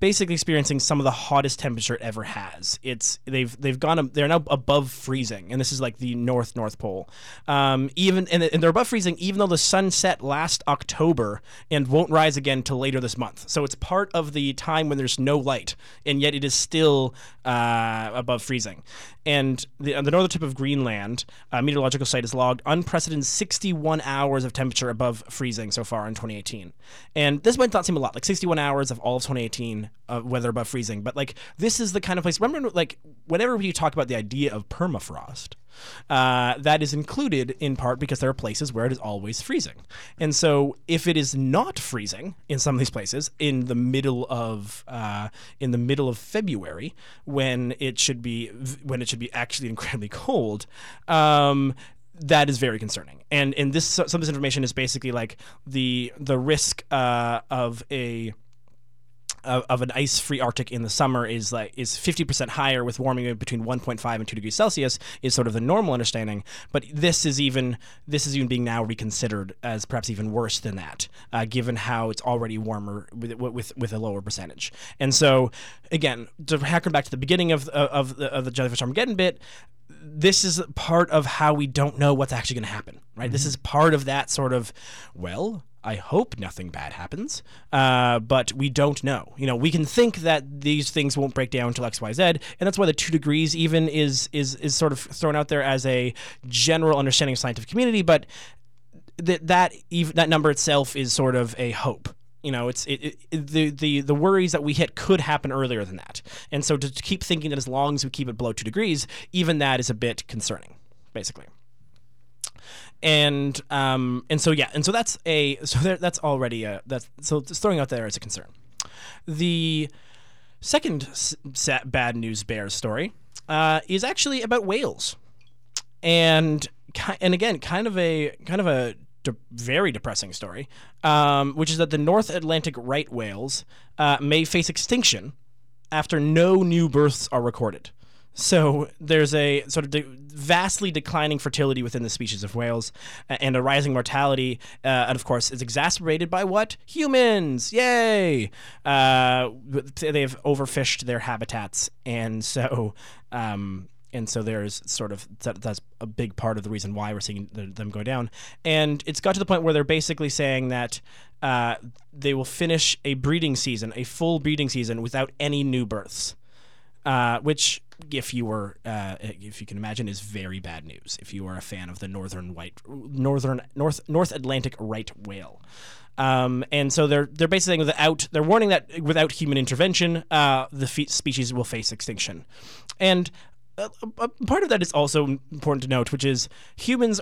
basically experiencing some of the hottest temperature it ever has. It's they've they've gone they're now above freezing, and this is like the North North Pole. Um, even and, they're above freezing, even though the sun set last October and won't rise again till later this month. So it's part of the time when there's no light, and yet it is still uh, above freezing. And the, the northern tip of Greenland, a meteorological site has logged unprecedented 61 hours of temperature above freezing so far in 2018. And this might not seem a lot, like 61 hours of all of 2018 uh, weather above freezing, but like this is the kind of place. Remember, like whenever you talk about the idea of permafrost, uh, that is included in part because there are places where it is always freezing. And so, if it is not freezing in some of these places in the middle of uh, in the middle of February, when it should be when it should be actually incredibly cold, um, that is very concerning. And and this some of this information is basically like the the risk uh, of a of, of an ice-free Arctic in the summer is like is 50% higher with warming between 1.5 and 2 degrees Celsius is sort of the normal understanding. But this is even this is even being now reconsidered as perhaps even worse than that, uh, given how it's already warmer with, with with a lower percentage. And so, again, to hack back to the beginning of of the, of the jellyfish Armageddon bit, this is part of how we don't know what's actually going to happen, right? This is part of that sort of, well, I hope nothing bad happens, uh, but we don't know. You know, we can think that these things won't break down until X, Y, Z, and that's why the two degrees even is is is sort of thrown out there as a general understanding of scientific community, but that that even that number itself is sort of a hope. You know, it's it, it, the the the worries that we hit could happen earlier than that, and so to keep thinking that as long as we keep it below two degrees, even that is a bit concerning, basically. And um and so yeah, and so that's a so there, that's already a that's so just throwing out there as a concern. The second s- bad news bear story uh, is actually about whales, and and again, kind of a kind of a de- very depressing story, um, which is that the North Atlantic right whales uh, may face extinction after no new births are recorded. So there's a sort of de- vastly declining fertility within the species of whales, and a rising mortality, uh, and of course, it's exacerbated by what humans? Yay! Uh, they've overfished their habitats, and so. Um, and so there's sort of that, that's a big part of the reason why we're seeing the, them go down. And it's got to the point where they're basically saying that uh, they will finish a breeding season, a full breeding season, without any new births uh, which if you were, uh, if you can imagine, is very bad news. If you are a fan of the northern white, northern North North Atlantic right whale. Um, and so they're they're basically saying without they're warning that without human intervention, uh, the fe- species will face extinction, and a part of that is also important to note, which is humans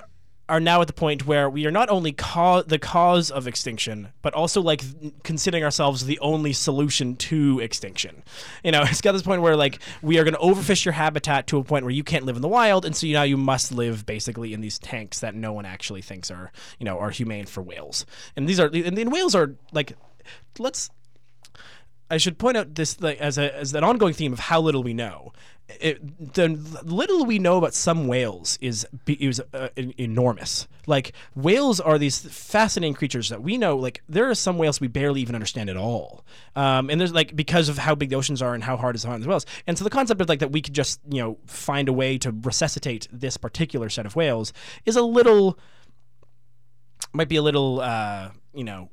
are now at the point where we are not only the cause of extinction, but also like considering ourselves the only solution to extinction. You know, it's got this point where like we are going to overfish your habitat to a point where you can't live in the wild, and so you, now you must live basically in these tanks that no one actually thinks are you know are humane for whales. And these are and, and whales are like let's I should point out this like, as a as an ongoing theme of how little we know. It, the little we know about some whales is is uh, enormous. Like whales are these fascinating creatures that we know. Like there are some whales we barely even understand at all. Um, and there's like because of how big the oceans are and how hard it's find the whales. And so the concept of like that we could just you know find a way to resuscitate this particular set of whales is a little might be a little uh, you know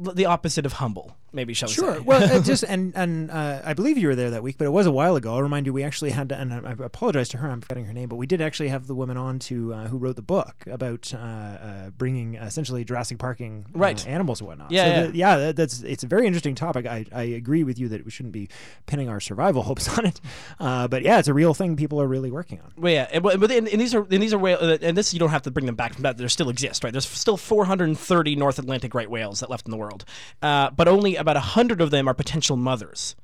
the opposite of humble, maybe shall we Sure. say? Well, uh, just and and uh, I believe you were there that week, but it was a while ago. I'll remind you, we actually had, to, and I apologize to her, I'm forgetting her name, but we did actually have the woman on to uh, who wrote the book about uh, uh, bringing essentially Jurassic Parking uh, Right. animals and whatnot. Yeah, so yeah. the- yeah. That, that's it's a very interesting topic. I, I agree with you that we shouldn't be pinning our survival hopes on it, uh, but yeah, it's a real thing people are really working on. Well, yeah, and, but and, and these are and these are whale, uh, and this you don't have to bring them back from that. They still exist, right? There's still 430 North Atlantic right whales that left in the world, uh, but only about hundred of them are potential mothers.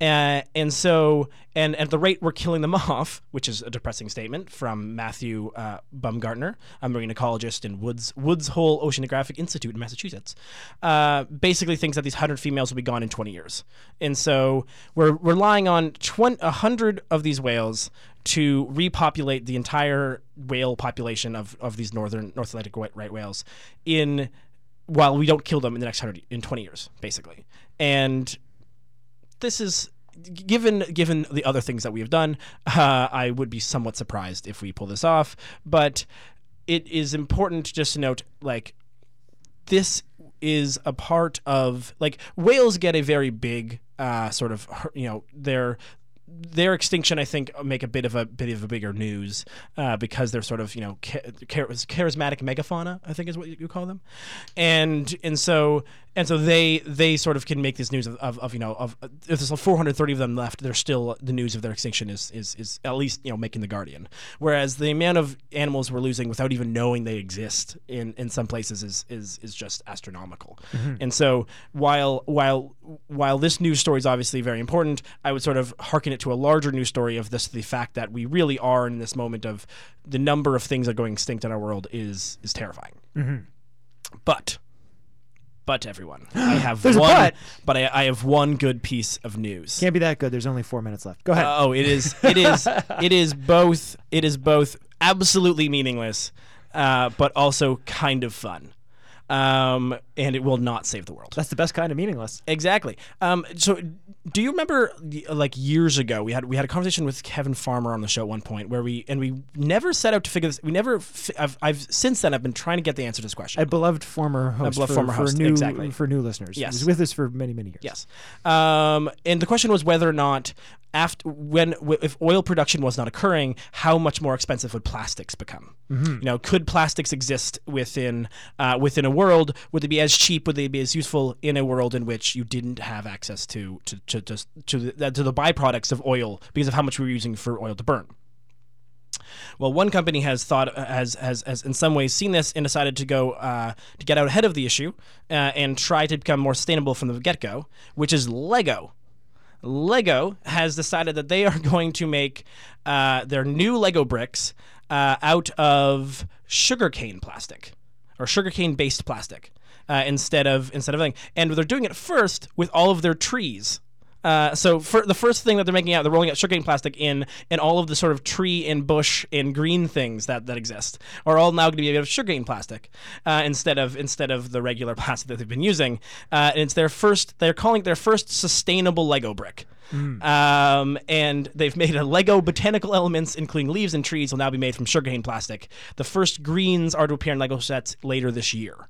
Uh, and so, and at the rate we're killing them off, which is a depressing statement from Matthew uh, Baumgartner, a marine ecologist in Woods Woods Hole Oceanographic Institute in Massachusetts, uh, basically thinks that these hundred females will be gone in 20 years. And so we're relying on 20, 100 of these whales to repopulate the entire whale population of, of these northern North Atlantic white right whales in while we don't kill them in the next 100 in 20 years basically. And this is given given the other things that we have done uh, i would be somewhat surprised if we pull this off but it is important just to note like this is a part of like whales get a very big uh, sort of you know their their extinction, I think, make a bit of a bit of a bigger news uh, because they're sort of you know char- charismatic megafauna, I think is what you call them, and and so and so they they sort of can make this news of, of, of you know of if there's 430 of them left, they're still the news of their extinction is is is at least you know making the Guardian, whereas the amount of animals we're losing without even knowing they exist in in some places is is is just astronomical, mm-hmm. and so while while while this news story is obviously very important, I would sort of hearken it to a larger news story of this the fact that we really are in this moment of the number of things that are going extinct in our world is is terrifying. Mm-hmm. But but everyone, I have There's a one. but. but I, I have one good piece of news. Can't be that good. There's only four minutes left. Go ahead. Oh, it is. It is. it is both. It is both absolutely meaningless, uh, but also kind of fun. Um, and it will not save the world. That's the best kind of meaningless. Exactly. Um, so, do you remember, like years ago, we had we had a conversation with Kevin Farmer on the show at one point where we and we never set out to figure this. We never. Fi- I've, I've since then I've been trying to get the answer to this question. A beloved former host, beloved for, former for host, new exactly. for new listeners. Yes. He was with us for many many years. Yes. Um, and the question was whether or not after when w- if oil production was not occurring, how much more expensive would plastics become? You know, could plastics exist within uh, within a world? Would they be as cheap? Would they be as useful in a world in which you didn't have access to to to to, to, the, to the byproducts of oil because of how much we were using for oil to burn? Well, one company has thought has has, has in some ways seen this and decided to go uh, to get out ahead of the issue uh, and try to become more sustainable from the get go, which is Lego. Lego has decided that they are going to make uh, their new Lego bricks uh, out of sugarcane plastic or sugarcane based plastic uh, instead of instead of thing. And they're doing it first with all of their trees. Uh, so for the first thing that they're making out, they're rolling out sugarcane plastic in, and all of the sort of tree and bush and green things that, that exist are all now going to be made of sugarcane plastic uh, instead of instead of the regular plastic that they've been using. Uh, and it's their first. They're calling it their first sustainable Lego brick. Um, and they've made a Lego botanical elements, including leaves and trees, will now be made from sugarcane plastic. The first greens are to appear in Lego sets later this year.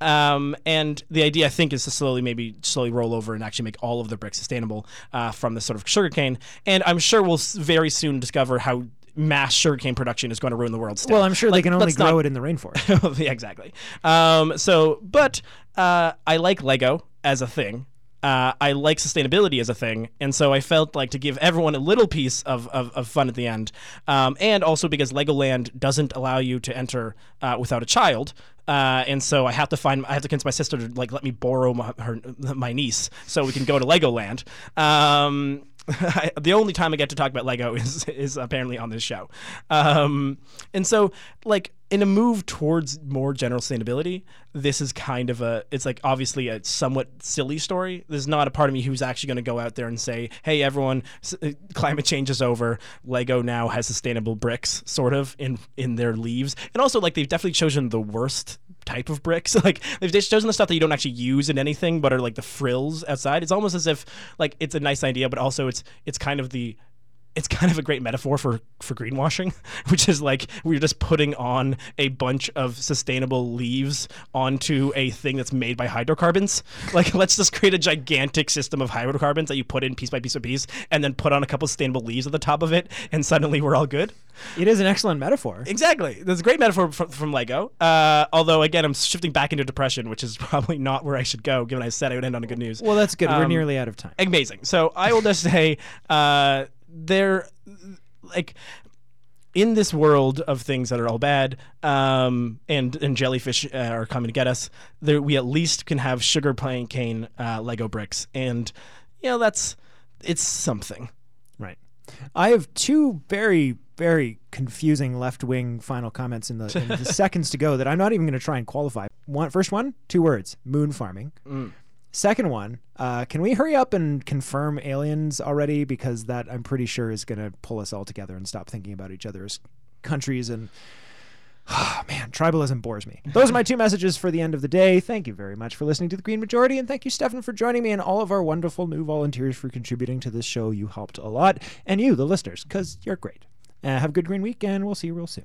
Um, and the idea, I think, is to slowly, maybe slowly roll over and actually make all of the bricks sustainable uh, from this sort of sugarcane. And I'm sure we'll very soon discover how mass sugarcane production is going to ruin the world. Still. Well, I'm sure they can only grow not- it in the rainforest. yeah, exactly. Um, so, but uh, I like Lego as a thing. Uh, I like sustainability as a thing, and so I felt like to give everyone a little piece of, of, of fun at the end, um, and also because Legoland doesn't allow you to enter uh, without a child, uh, and so I have to find I have to convince my sister to like let me borrow my, her my niece so we can go to Legoland. Um, the only time I get to talk about Lego is is apparently on this show, um, and so like in a move towards more general sustainability, this is kind of a it's like obviously a somewhat silly story. There's not a part of me who's actually going to go out there and say, "Hey, everyone, uh, climate change is over. Lego now has sustainable bricks, sort of in in their leaves." And also, like they've definitely chosen the worst type of bricks. like they've just chosen the stuff that you don't actually use in anything, but are like the frills outside. It's almost as if like it's a nice idea, but also it's it's kind of the it's kind of a great metaphor for for greenwashing, which is like we're just putting on a bunch of sustainable leaves onto a thing that's made by hydrocarbons. Like let's just create a gigantic system of hydrocarbons that you put in piece by piece by piece, and then put on a couple sustainable leaves at the top of it, and suddenly we're all good. it is an excellent metaphor. Exactly. That's a great metaphor from, from Lego. Uh, although again, I'm shifting back into depression, which is probably not where I should go, given I said I would end on a good news. Well, that's good. We're Um, nearly out of time. amazing. So I will just say, uh, they're like in this world of things that are all bad, um, and and jellyfish uh, are coming to get us. There, we at least can have sugar pine cane uh, Lego bricks, and you know that's it's something. Right. I have two very, very confusing left wing final comments in the, in the seconds to go that I'm not even going to try and qualify. One, first one, two words moon farming. Second one, uh, can we hurry up and confirm aliens already? Because that I'm pretty sure is going to pull us all together and stop thinking about each other as countries and. Oh, man, tribalism bores me. Those are my two messages for the end of the day. Thank you very much for listening to The Green Majority, and thank you, Stefan, for joining me and all of our wonderful new volunteers for contributing to this show. You helped a lot, and you, the listeners, because you're great. Uh, have a good green week, and we'll see you real soon.